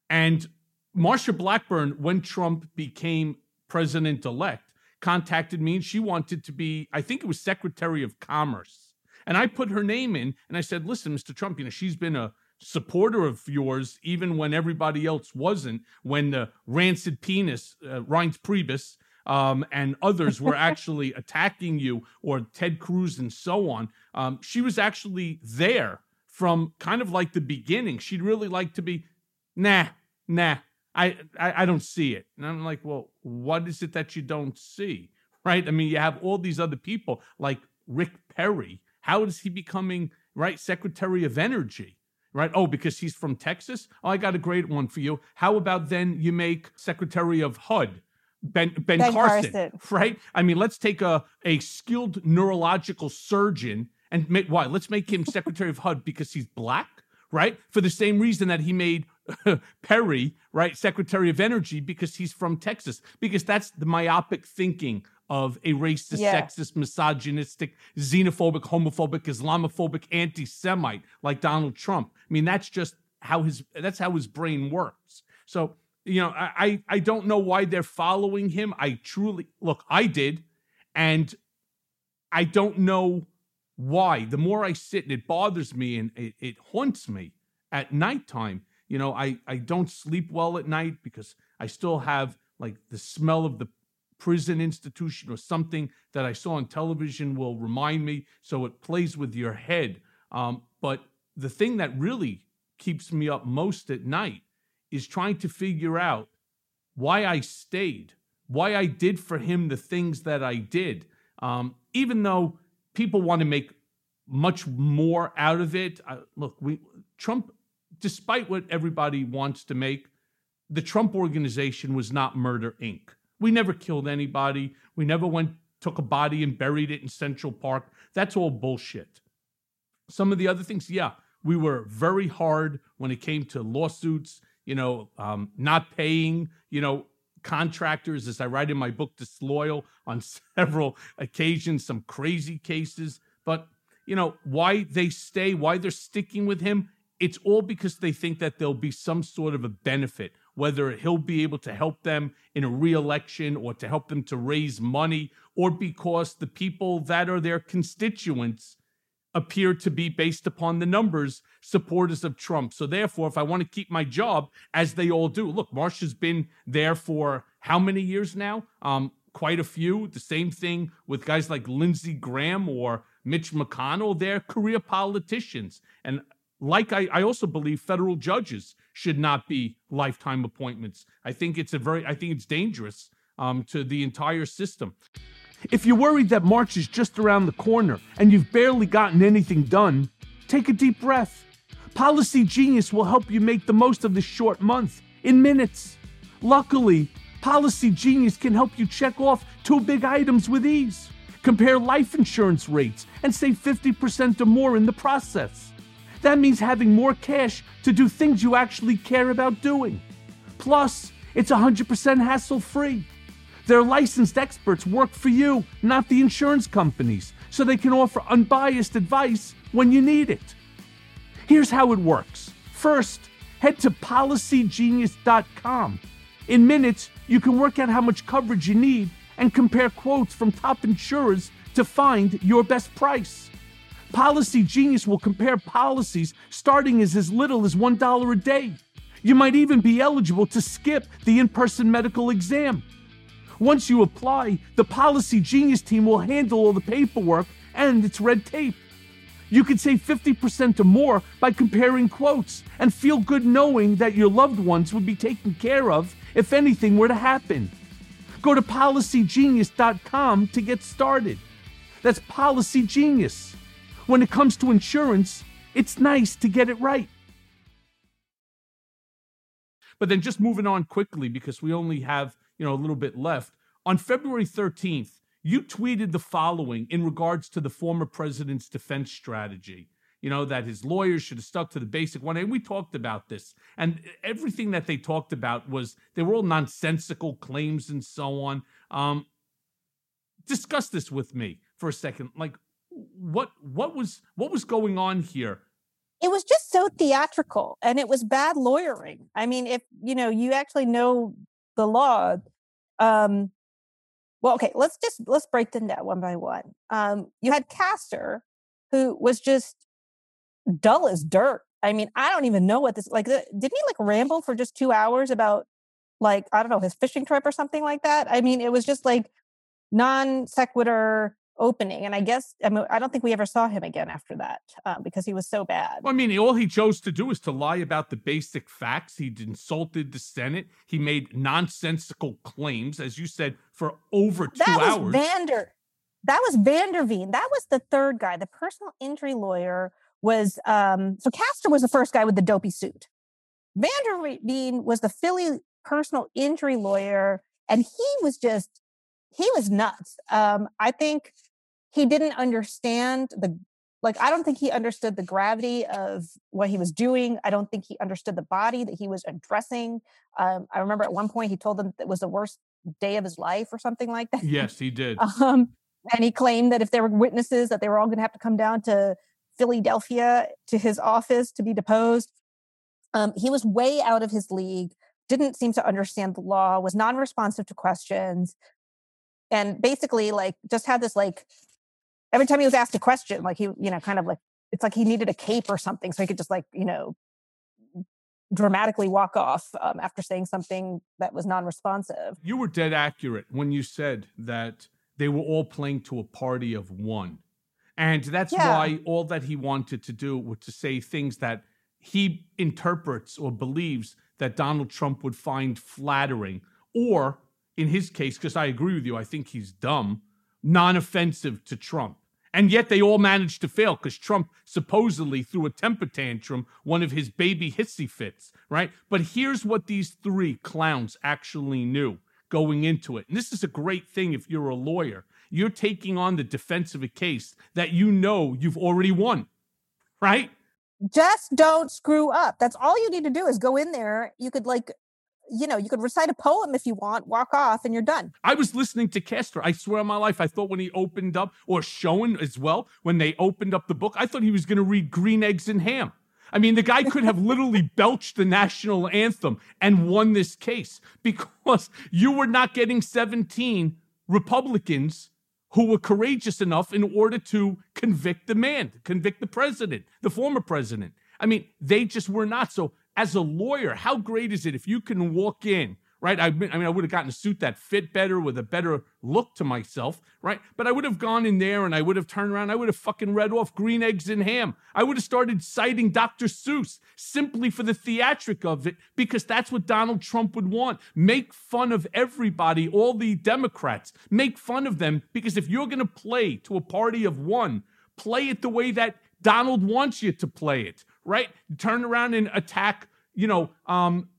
D: And marsha blackburn when trump became president-elect contacted me and she wanted to be i think it was secretary of commerce. And i put her name in and i said listen mr trump you know she's been a supporter of yours, even when everybody else wasn't, when the rancid penis, uh, Reince Priebus, um, and others were actually attacking you, or Ted Cruz and so on. Um, she was actually there from kind of like the beginning. She'd really like to be, nah, nah, I, I, I don't see it. And I'm like, well, what is it that you don't see? Right? I mean, you have all these other people like Rick Perry. How is he becoming, right, Secretary of Energy? Right? Oh, because he's from Texas? Oh, I got a great one for you. How about then you make Secretary of HUD? Ben, ben, ben Carson, Carson, right? I mean, let's take a, a skilled neurological surgeon and make why? Let's make him Secretary of HUD because he's black, right? For the same reason that he made Perry, right, Secretary of Energy because he's from Texas, because that's the myopic thinking of a racist, yeah. sexist, misogynistic, xenophobic, homophobic, Islamophobic, anti-Semite like Donald Trump. I mean, that's just how his that's how his brain works. So, you know, I I don't know why they're following him. I truly look, I did, and I don't know why. The more I sit and it bothers me and it, it haunts me at nighttime. You know, I I don't sleep well at night because I still have like the smell of the prison institution or something that I saw on television will remind me. So it plays with your head. Um, but the thing that really keeps me up most at night is trying to figure out why I stayed, why I did for him the things that I did. Um, even though people want to make much more out of it. Uh, look, we Trump, despite what everybody wants to make, the Trump organization was not Murder Inc. We never killed anybody. We never went took a body and buried it in Central Park. That's all bullshit. Some of the other things, yeah, we were very hard when it came to lawsuits, you know, um, not paying, you know, contractors, as I write in my book, disloyal on several occasions, some crazy cases. But, you know, why they stay, why they're sticking with him, it's all because they think that there'll be some sort of a benefit whether he'll be able to help them in a reelection or to help them to raise money, or because the people that are their constituents appear to be, based upon the numbers, supporters of Trump. So, therefore, if I want to keep my job, as they all do, look, Marsh has been there for how many years now? Um, quite a few. The same thing with guys like Lindsey Graham or Mitch McConnell. They're career politicians. And like I, I also believe federal judges should not be lifetime appointments. I think it's a very I think it's dangerous um, to the entire system. If you're worried that March is just around the corner and you've barely gotten anything done, take a deep breath. Policy Genius will help you make the most of this short month in minutes. Luckily, Policy Genius can help you check off two big items with ease. Compare life insurance rates and save 50% or more in the process. That means having more cash to do things you actually care about doing. Plus, it's 100% hassle free. Their licensed experts work for you, not the insurance companies, so they can offer unbiased advice when you need it. Here's how it works first, head to policygenius.com. In minutes, you can work out how much coverage you need and compare quotes from top insurers to find your best price. Policy Genius will compare policies starting as as little as $1 a day. You might even be eligible to skip the in person medical exam. Once you apply, the Policy Genius team will handle all the paperwork and its red tape. You could save 50% or more by comparing quotes and feel good knowing that your loved ones would be taken care of if anything were to happen. Go to policygenius.com to get started. That's Policy Genius when it comes to insurance, it's nice to get it right. But then just moving on quickly because we only have, you know, a little bit left. On February 13th, you tweeted the following in regards to the former president's defense strategy. You know, that his lawyers should have stuck to the basic one. And we talked about this. And everything that they talked about was they were all nonsensical claims and so on. Um, discuss this with me for a second. Like, what what was what was going on here?
S: It was just so theatrical and it was bad lawyering. I mean, if you know, you actually know the law, um, well, okay, let's just let's break them down one by one. Um, you had Castor, who was just dull as dirt. I mean, I don't even know what this like. Didn't he like ramble for just two hours about like I don't know his fishing trip or something like that? I mean, it was just like non sequitur opening. And I guess I, mean, I don't think we ever saw him again after that uh, because he was so bad.
D: Well, I mean, all he chose to do was to lie about the basic facts. He insulted the Senate. He made nonsensical claims, as you said, for over two
S: that was
D: hours.
S: Vander. That was van der That was the third guy. The personal injury lawyer was um so Castor was the first guy with the dopey suit. Van der was the Philly personal injury lawyer, and he was just he was nuts. Um, I think he didn't understand the like i don't think he understood the gravity of what he was doing. I don't think he understood the body that he was addressing. Um, i remember at one point he told them it was the worst day of his life or something like that.
D: Yes he did.
S: Um, and he claimed that if there were witnesses that they were all going to have to come down to philadelphia to his office to be deposed. Um, he was way out of his league didn't seem to understand the law was non-responsive to questions and basically like just had this like every time he was asked a question, like he, you know, kind of like it's like he needed a cape or something, so he could just like, you know, dramatically walk off um, after saying something that was non-responsive.
D: You were dead accurate when you said that they were all playing to a party of one. And that's yeah. why all that he wanted to do was to say things that he interprets or believes that Donald Trump would find flattering, or in his case, because I agree with you, I think he's dumb, non offensive to Trump. And yet they all managed to fail because Trump supposedly threw a temper tantrum, one of his baby hissy fits, right? But here's what these three clowns actually knew going into it. And this is a great thing if you're a lawyer. You're taking on the defense of a case that you know you've already won, right?
S: Just don't screw up. That's all you need to do is go in there. You could like you know, you could recite a poem if you want, walk off, and you're done.
D: I was listening to Castor. I swear on my life, I thought when he opened up, or Schoen as well, when they opened up the book, I thought he was going to read Green Eggs and Ham. I mean, the guy could have literally belched the national anthem and won this case because you were not getting 17 Republicans who were courageous enough in order to convict the man, convict the president, the former president. I mean, they just were not. So as a lawyer, how great is it if you can walk in, right? I mean, I, mean, I would have gotten a suit that fit better with a better look to myself, right? But I would have gone in there and I would have turned around. I would have fucking read off green eggs and ham. I would have started citing Dr. Seuss simply for the theatric of it because that's what Donald Trump would want. Make fun of everybody, all the Democrats. Make fun of them because if you're going to play to a party of one, play it the way that Donald wants you to play it right? Turn around and attack, you know, um,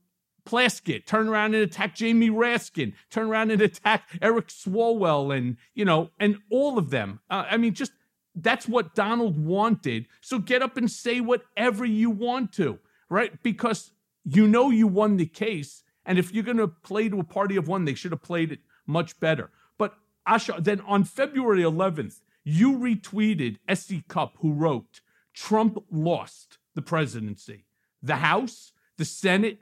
D: Plaskett, turn around and attack Jamie Raskin, turn around and attack Eric Swalwell, and you know, and all of them. Uh, I mean, just that's what Donald wanted. So get up and say whatever you want to, right? Because you know you won the case, and if you're going to play to a party of one, they should have played it much better. But Asha, then on February 11th, you retweeted S.E. Cupp, who wrote, "Trump lost." The presidency, the House, the Senate,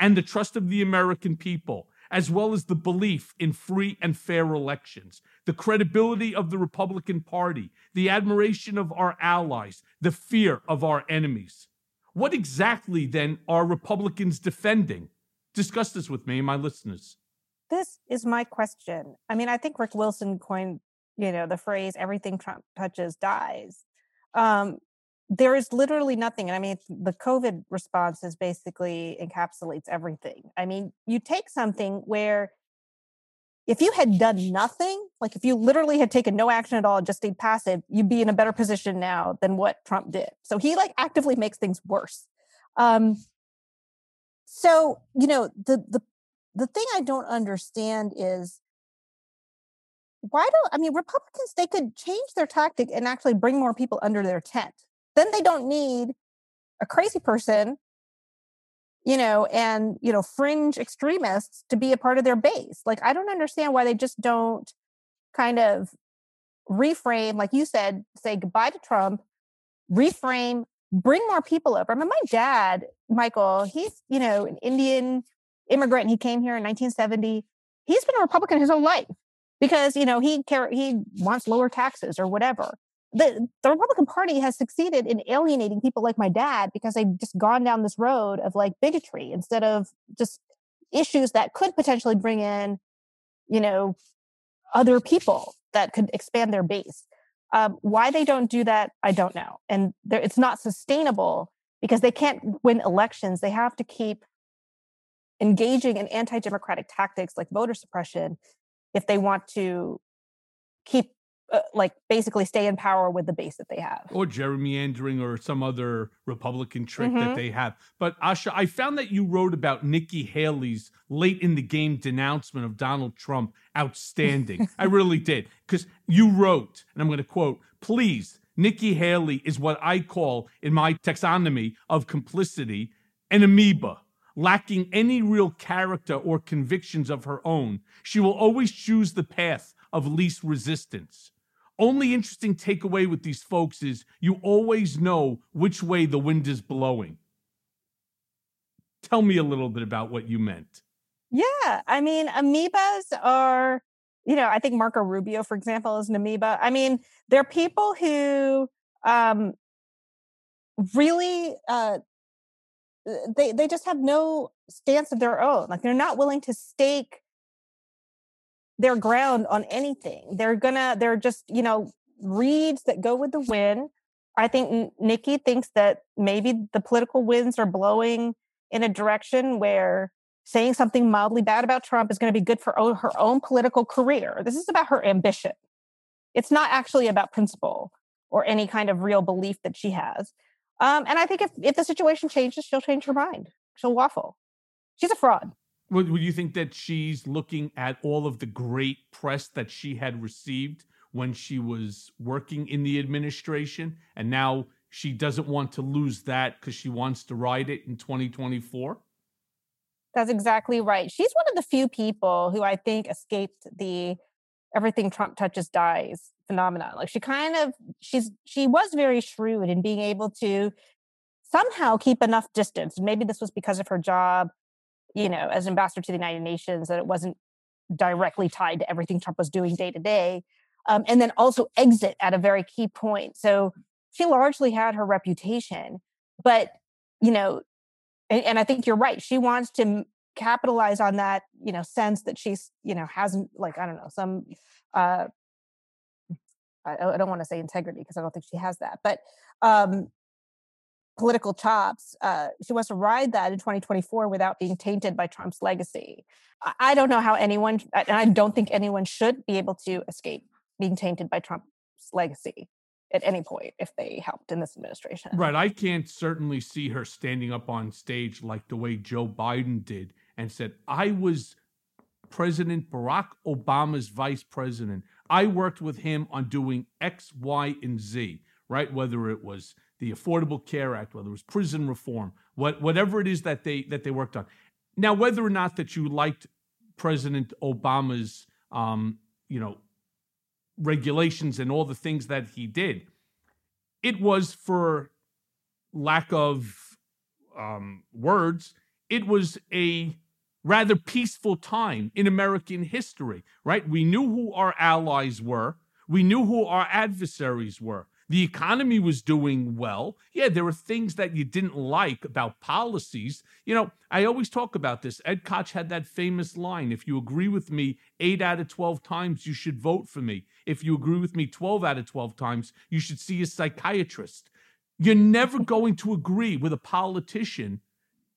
D: and the trust of the American people, as well as the belief in free and fair elections, the credibility of the Republican Party, the admiration of our allies, the fear of our enemies. What exactly then are Republicans defending? Discuss this with me and my listeners.
S: This is my question. I mean, I think Rick Wilson coined, you know, the phrase "everything Trump touches dies." Um, there is literally nothing. And I mean, the COVID response is basically encapsulates everything. I mean, you take something where if you had done nothing, like if you literally had taken no action at all, just stayed passive, you'd be in a better position now than what Trump did. So he like actively makes things worse. Um, so you know the the the thing I don't understand is why don't I mean Republicans they could change their tactic and actually bring more people under their tent. Then they don't need a crazy person, you know, and you know, fringe extremists to be a part of their base. Like I don't understand why they just don't kind of reframe, like you said, say goodbye to Trump, reframe, bring more people over. I mean, my dad, Michael, he's, you know, an Indian immigrant. He came here in 1970. He's been a Republican his whole life because, you know, he care, he wants lower taxes or whatever. The, the Republican Party has succeeded in alienating people like my dad because they've just gone down this road of like bigotry instead of just issues that could potentially bring in, you know, other people that could expand their base. Um, why they don't do that, I don't know. And it's not sustainable because they can't win elections. They have to keep engaging in anti democratic tactics like voter suppression if they want to keep uh, like basically stay in power with the base that they have.
D: Or gerrymandering or some other republican trick mm-hmm. that they have. But asha i found that you wrote about nikki haley's late in the game denouncement of donald trump outstanding. I really did because you wrote and i'm going to quote please nikki haley is what i call in my taxonomy of complicity an amoeba. Lacking any real character or convictions of her own she will always choose the path of least resistance only interesting takeaway with these folks is you always know which way the wind is blowing. Tell me a little bit about what you meant.
S: Yeah, I mean, amoebas are, you know, I think Marco Rubio, for example, is an amoeba. I mean, they're people who um, really uh, they they just have no stance of their own. Like they're not willing to stake their ground on anything. They're gonna, they're just, you know, reeds that go with the wind. I think Nikki thinks that maybe the political winds are blowing in a direction where saying something mildly bad about Trump is going to be good for her own political career. This is about her ambition. It's not actually about principle or any kind of real belief that she has. Um, and I think if, if the situation changes, she'll change her mind. She'll waffle. She's a fraud.
D: Would, would you think that she's looking at all of the great press that she had received when she was working in the administration, and now she doesn't want to lose that because she wants to ride it in 2024?
S: That's exactly right. She's one of the few people who I think escaped the everything Trump touches dies phenomenon. Like she kind of she's she was very shrewd in being able to somehow keep enough distance. Maybe this was because of her job you know, as ambassador to the United Nations, that it wasn't directly tied to everything Trump was doing day to day. Um, and then also exit at a very key point. So she largely had her reputation, but you know, and, and I think you're right. She wants to capitalize on that, you know, sense that she's, you know, hasn't like I don't know some. uh I, I don't want to say integrity because I don't think she has that, but um, political chops. Uh, she wants to ride that in 2024 without being tainted by Trump's legacy. I don't know how anyone, and I don't think anyone should be able to escape being tainted by Trump's legacy at any point if they helped in this administration.
D: Right. I can't certainly see her standing up on stage like the way Joe Biden did and said, I was President Barack Obama's vice president. I worked with him on doing X, Y, and Z, right? Whether it was the Affordable Care Act, whether it was prison reform, what, whatever it is that they that they worked on. Now, whether or not that you liked President Obama's, um, you know, regulations and all the things that he did, it was for lack of um, words, it was a rather peaceful time in American history, right? We knew who our allies were. We knew who our adversaries were. The economy was doing well. Yeah, there were things that you didn't like about policies. You know, I always talk about this. Ed Koch had that famous line if you agree with me eight out of 12 times, you should vote for me. If you agree with me 12 out of 12 times, you should see a psychiatrist. You're never going to agree with a politician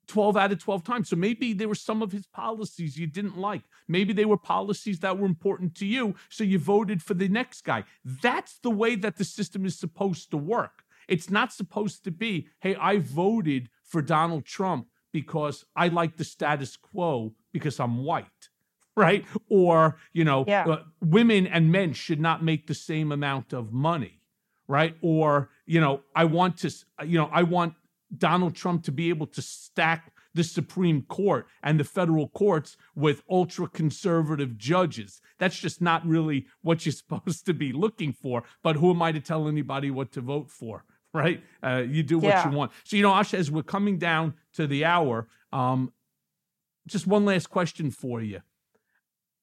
D: 12 out of 12 times. So maybe there were some of his policies you didn't like. Maybe they were policies that were important to you. So you voted for the next guy. That's the way that the system is supposed to work. It's not supposed to be, hey, I voted for Donald Trump because I like the status quo because I'm white. right? Or, you know,
S: Yeah.
D: uh, women and men should not make the same amount of money, right? Or, you know, I want to, you know, I want Donald Trump to be able to stack the Supreme Court and the federal courts with ultra conservative judges. That's just not really what you're supposed to be looking for. But who am I to tell anybody what to vote for? Right? Uh, you do what
S: Yeah.
D: you want. So, you know, Asha, as we're coming down to the hour, um, just one last question for you.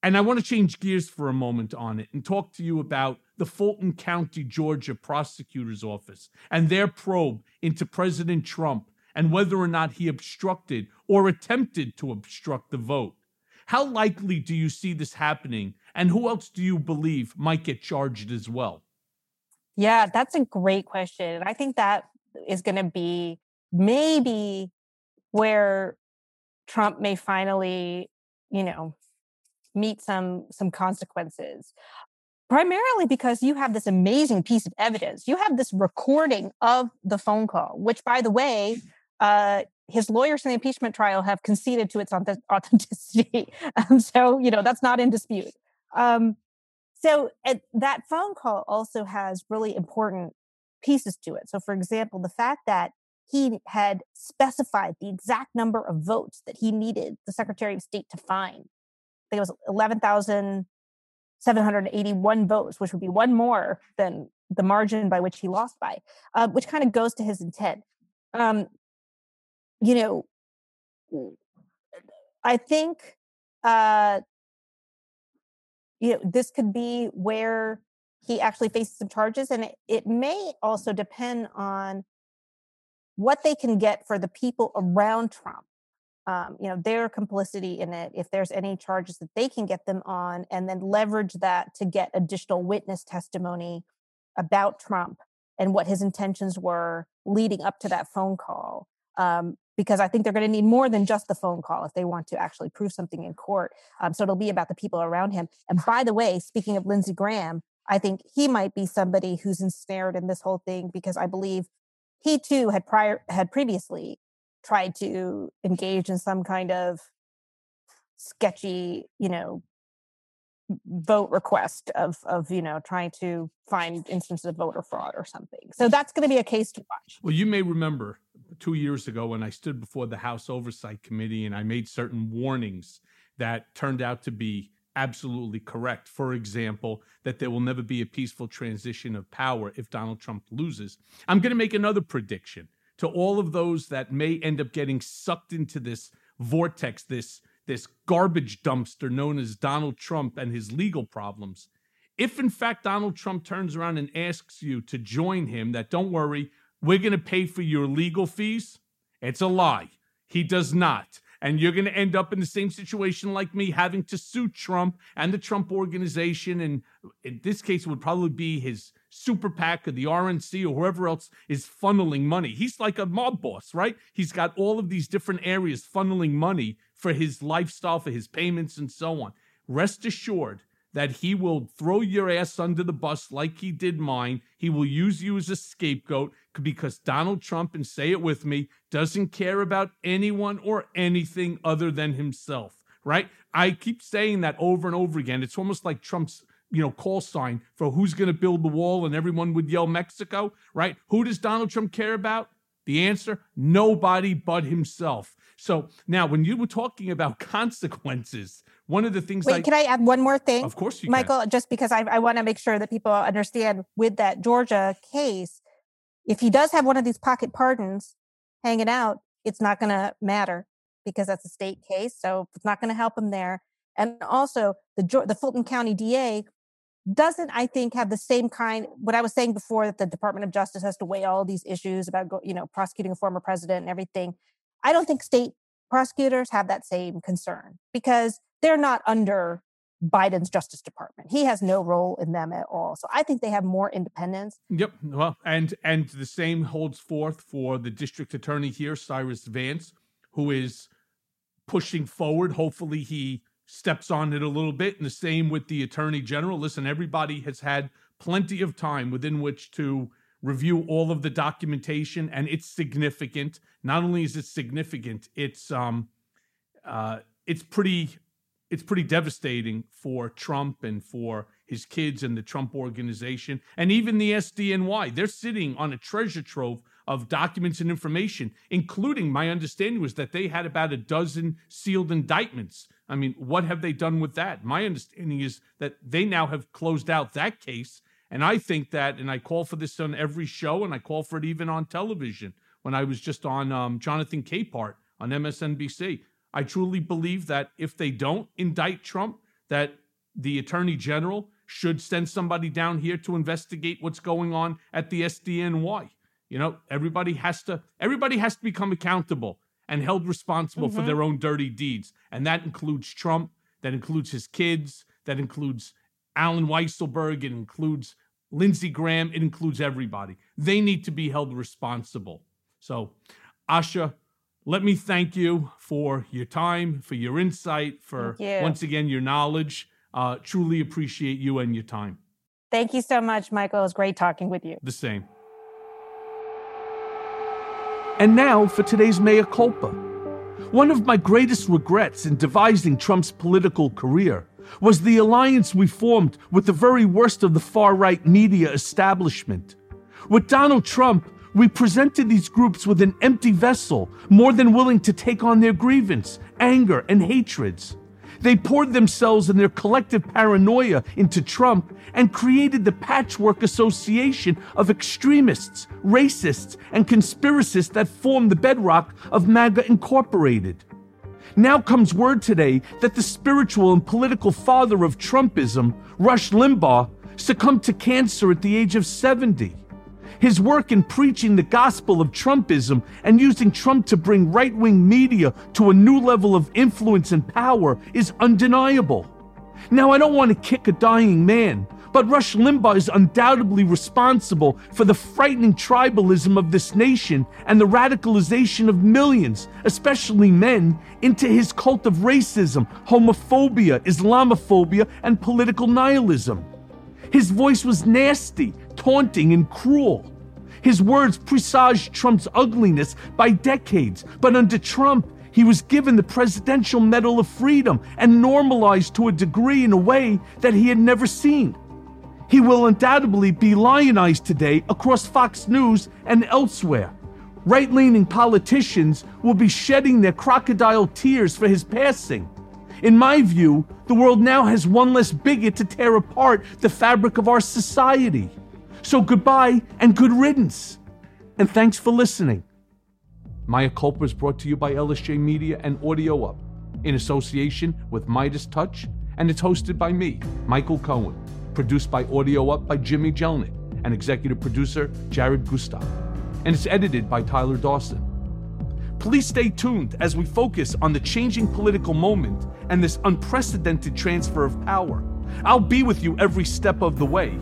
D: And I want to change gears for a moment on it and talk to you about the Fulton County, Georgia prosecutor's office and their probe into President Trump and whether or not he obstructed or attempted to obstruct the vote. How likely do you see this happening? And who else do you believe might get charged as well?
S: Yeah, that's a great question. And I think that is going to be maybe where Trump may finally, you know, meet some some consequences. Primarily because you have this amazing piece of evidence. You have this recording of the phone call, which by the way, uh his lawyers in the impeachment trial have conceded to its authenticity. Um, so, you know, that's not in dispute. Um, so that phone call also has really important pieces to it. So, for example, the fact that he had specified the exact number of votes that he needed the Secretary of State to find. I think it was 11,781 votes, which would be one more than the margin by which he lost by, uh, which kind of goes to his intent. Um, you know, I think uh, you know this could be where he actually faces some charges, and it, it may also depend on what they can get for the people around Trump. Um, you know, their complicity in it, if there's any charges that they can get them on, and then leverage that to get additional witness testimony about Trump and what his intentions were leading up to that phone call. Um, because I think they're going to need more than just the phone call if they want to actually prove something in court. Um, so it'll be about the people around him. And by the way, speaking of Lindsey Graham, I think he might be somebody who's ensnared in this whole thing because I believe he too had prior had previously tried to engage in some kind of sketchy, you know, vote request of of you know trying to find instances of voter fraud or something. So that's going to be a case to watch.
D: Well, you may remember two years ago when I stood before the House Oversight Committee and I made certain warnings that turned out to be absolutely correct. For example, that there will never be a peaceful transition of power if Donald Trump loses. I'm going to make another prediction to all of those that may end up getting sucked into this vortex, this this garbage dumpster known as Donald Trump and his legal problems. If in fact Donald Trump turns around and asks you to join him, that don't worry, we're going to pay for your legal fees, it's a lie. He does not. And you're going to end up in the same situation like me, having to sue Trump and the Trump organization. And in this case, it would probably be his super PAC or the RNC or whoever else is funneling money. He's like a mob boss, right? He's got all of these different areas funneling money for his lifestyle, for his payments, and so on. Rest assured that he will throw your ass under the bus like he did mine. He will use you as a scapegoat because Donald Trump, and say it with me, doesn't care about anyone or anything other than himself, right? I keep saying that over and over again. It's almost like Trump's you know, call sign for who's going to build the wall, and everyone would yell Mexico, right? Who does Donald Trump care about? The answer nobody but himself. So now, when you were talking about consequences, one of the things
S: Wait,
D: I,
S: can I add one more thing?
D: Of course you can.
S: Michael, just because I, I want to make sure that people understand with that Georgia case, if he does have one of these pocket pardons hanging out, it's not going to matter because that's a state case. So it's not going to help him there. And also, the the Fulton County DA doesn't, I think, have the same kind. What I was saying before that the Department of Justice has to weigh all these issues about, you know, prosecuting a former president and everything. I don't think state prosecutors have that same concern because they're not under Biden's Justice Department. He has no role in them at all. So I think they have more independence.
D: Yep. Well, and and the same holds forth for the district attorney here, Cyrus Vance, who is pushing forward. Hopefully, he steps on it a little bit. And the same with the attorney general. Listen, everybody has had plenty of time within which to review all of the documentation, and it's significant. Not only is it significant, it's um, uh, it's pretty it's pretty devastating for Trump and for his kids and the Trump organization and even the SDNY. They're sitting on a treasure trove of documents and information, including my understanding was that they had about a dozen sealed indictments. I mean, what have they done with that? My understanding is that they now have closed out that case. And I think that, and I call for this on every show, and I call for it even on television when I was just on um, Jonathan Capehart on MSNBC. I truly believe that if they don't indict Trump, that the attorney general should send somebody down here to investigate what's going on at the SDNY. You know, everybody has to everybody has to become accountable and held responsible mm-hmm. for their own dirty deeds. And that includes Trump, that includes his kids, that includes Allen Weisselberg, it includes Lindsey Graham, it includes everybody. They need to be held responsible. So, Asha, let me thank you for your time, for your insight, for you. once again your knowledge. Uh, truly appreciate you and your time.
S: Thank you so much, Michael. It was great talking with you.
D: The same. And now for today's mea culpa. One of my greatest regrets in devising Trump's political career was the alliance we formed with the very worst of the far right media establishment. With Donald Trump, we presented these groups with an empty vessel, more than willing to take on their grievance, anger, and hatreds. They poured themselves and their collective paranoia into Trump and created the patchwork association of extremists, racists, and conspiracists that formed the bedrock of MAGA Incorporated. Now comes word today that the spiritual and political father of Trumpism, Rush Limbaugh, succumbed to cancer at the age of 70. His work in preaching the gospel of Trumpism and using Trump to bring right wing media to a new level of influence and power is undeniable. Now, I don't want to kick a dying man, but Rush Limbaugh is undoubtedly responsible for the frightening tribalism of this nation and the radicalization of millions, especially men, into his cult of racism, homophobia, Islamophobia, and political nihilism. His voice was nasty, taunting, and cruel. His words presaged Trump's ugliness by decades, but under Trump, he was given the Presidential Medal of Freedom and normalized to a degree in a way that he had never seen. He will undoubtedly be lionized today across Fox News and elsewhere. Right leaning politicians will be shedding their crocodile tears for his passing. In my view, the world now has one less bigot to tear apart the fabric of our society. So goodbye and good riddance. And thanks for listening. Mea Culpa is brought to you by LSJ Media and Audio Up in association with Midas Touch, and it's hosted by me, Michael Cohen. Produced by Audio Up by Jimmy Jelnick and executive producer Jared Gutstadt. And it's edited by Tyler Dawson. Please stay tuned as we focus on the changing political moment and this unprecedented transfer of power. I'll be with you every step of the way.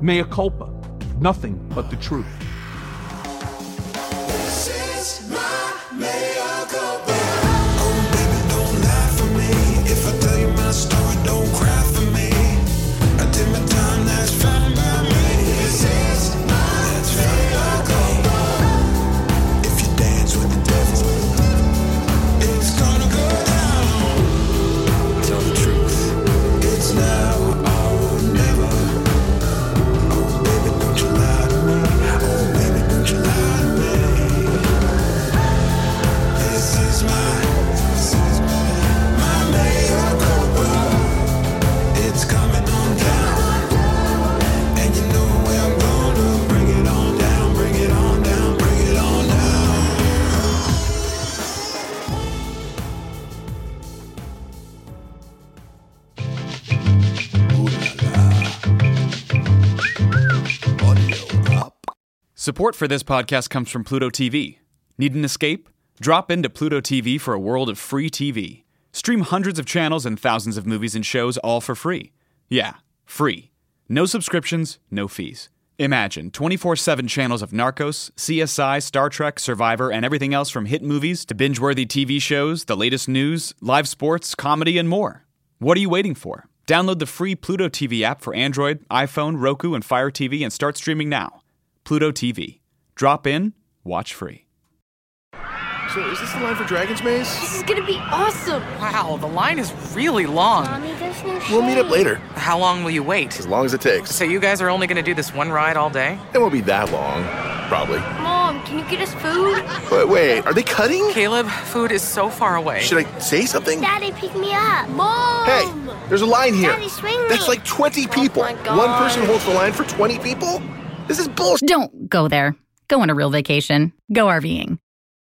D: Mea culpa, nothing but the truth.
T: Support for this podcast comes from Pluto TV. Need an escape? Drop into Pluto TV for a world of free TV. Stream hundreds of channels and thousands of movies and shows all for free. Yeah, free. No subscriptions, no fees. Imagine 24 7 channels of Narcos, CSI, Star Trek, Survivor, and everything else from hit movies to binge worthy TV shows, the latest news, live sports, comedy, and more. What are you waiting for? Download the free Pluto TV app for Android, iPhone, Roku, and Fire TV and start streaming now. Pluto TV. Drop in, watch free.
U: So is this the line for Dragon's Maze?
V: This is gonna be awesome.
W: Wow, the line is really long.
V: Mommy, there's no
U: We'll meet up later.
W: How long will you wait?
U: As long as it takes.
W: So you guys are only gonna do this one ride all day?
U: It won't be that long. Probably.
V: Mom, can you get us food?
U: But wait, are they cutting?
W: Caleb, food is so far away.
U: Should I say something?
V: Daddy, pick me up. Mom!
U: Hey, there's a line here.
V: Daddy, swing me.
U: That's like 20 people.
V: my
U: One person holds the line for 20 people? This is bullshit.
X: Don't go there. Go on a real vacation. Go RVing.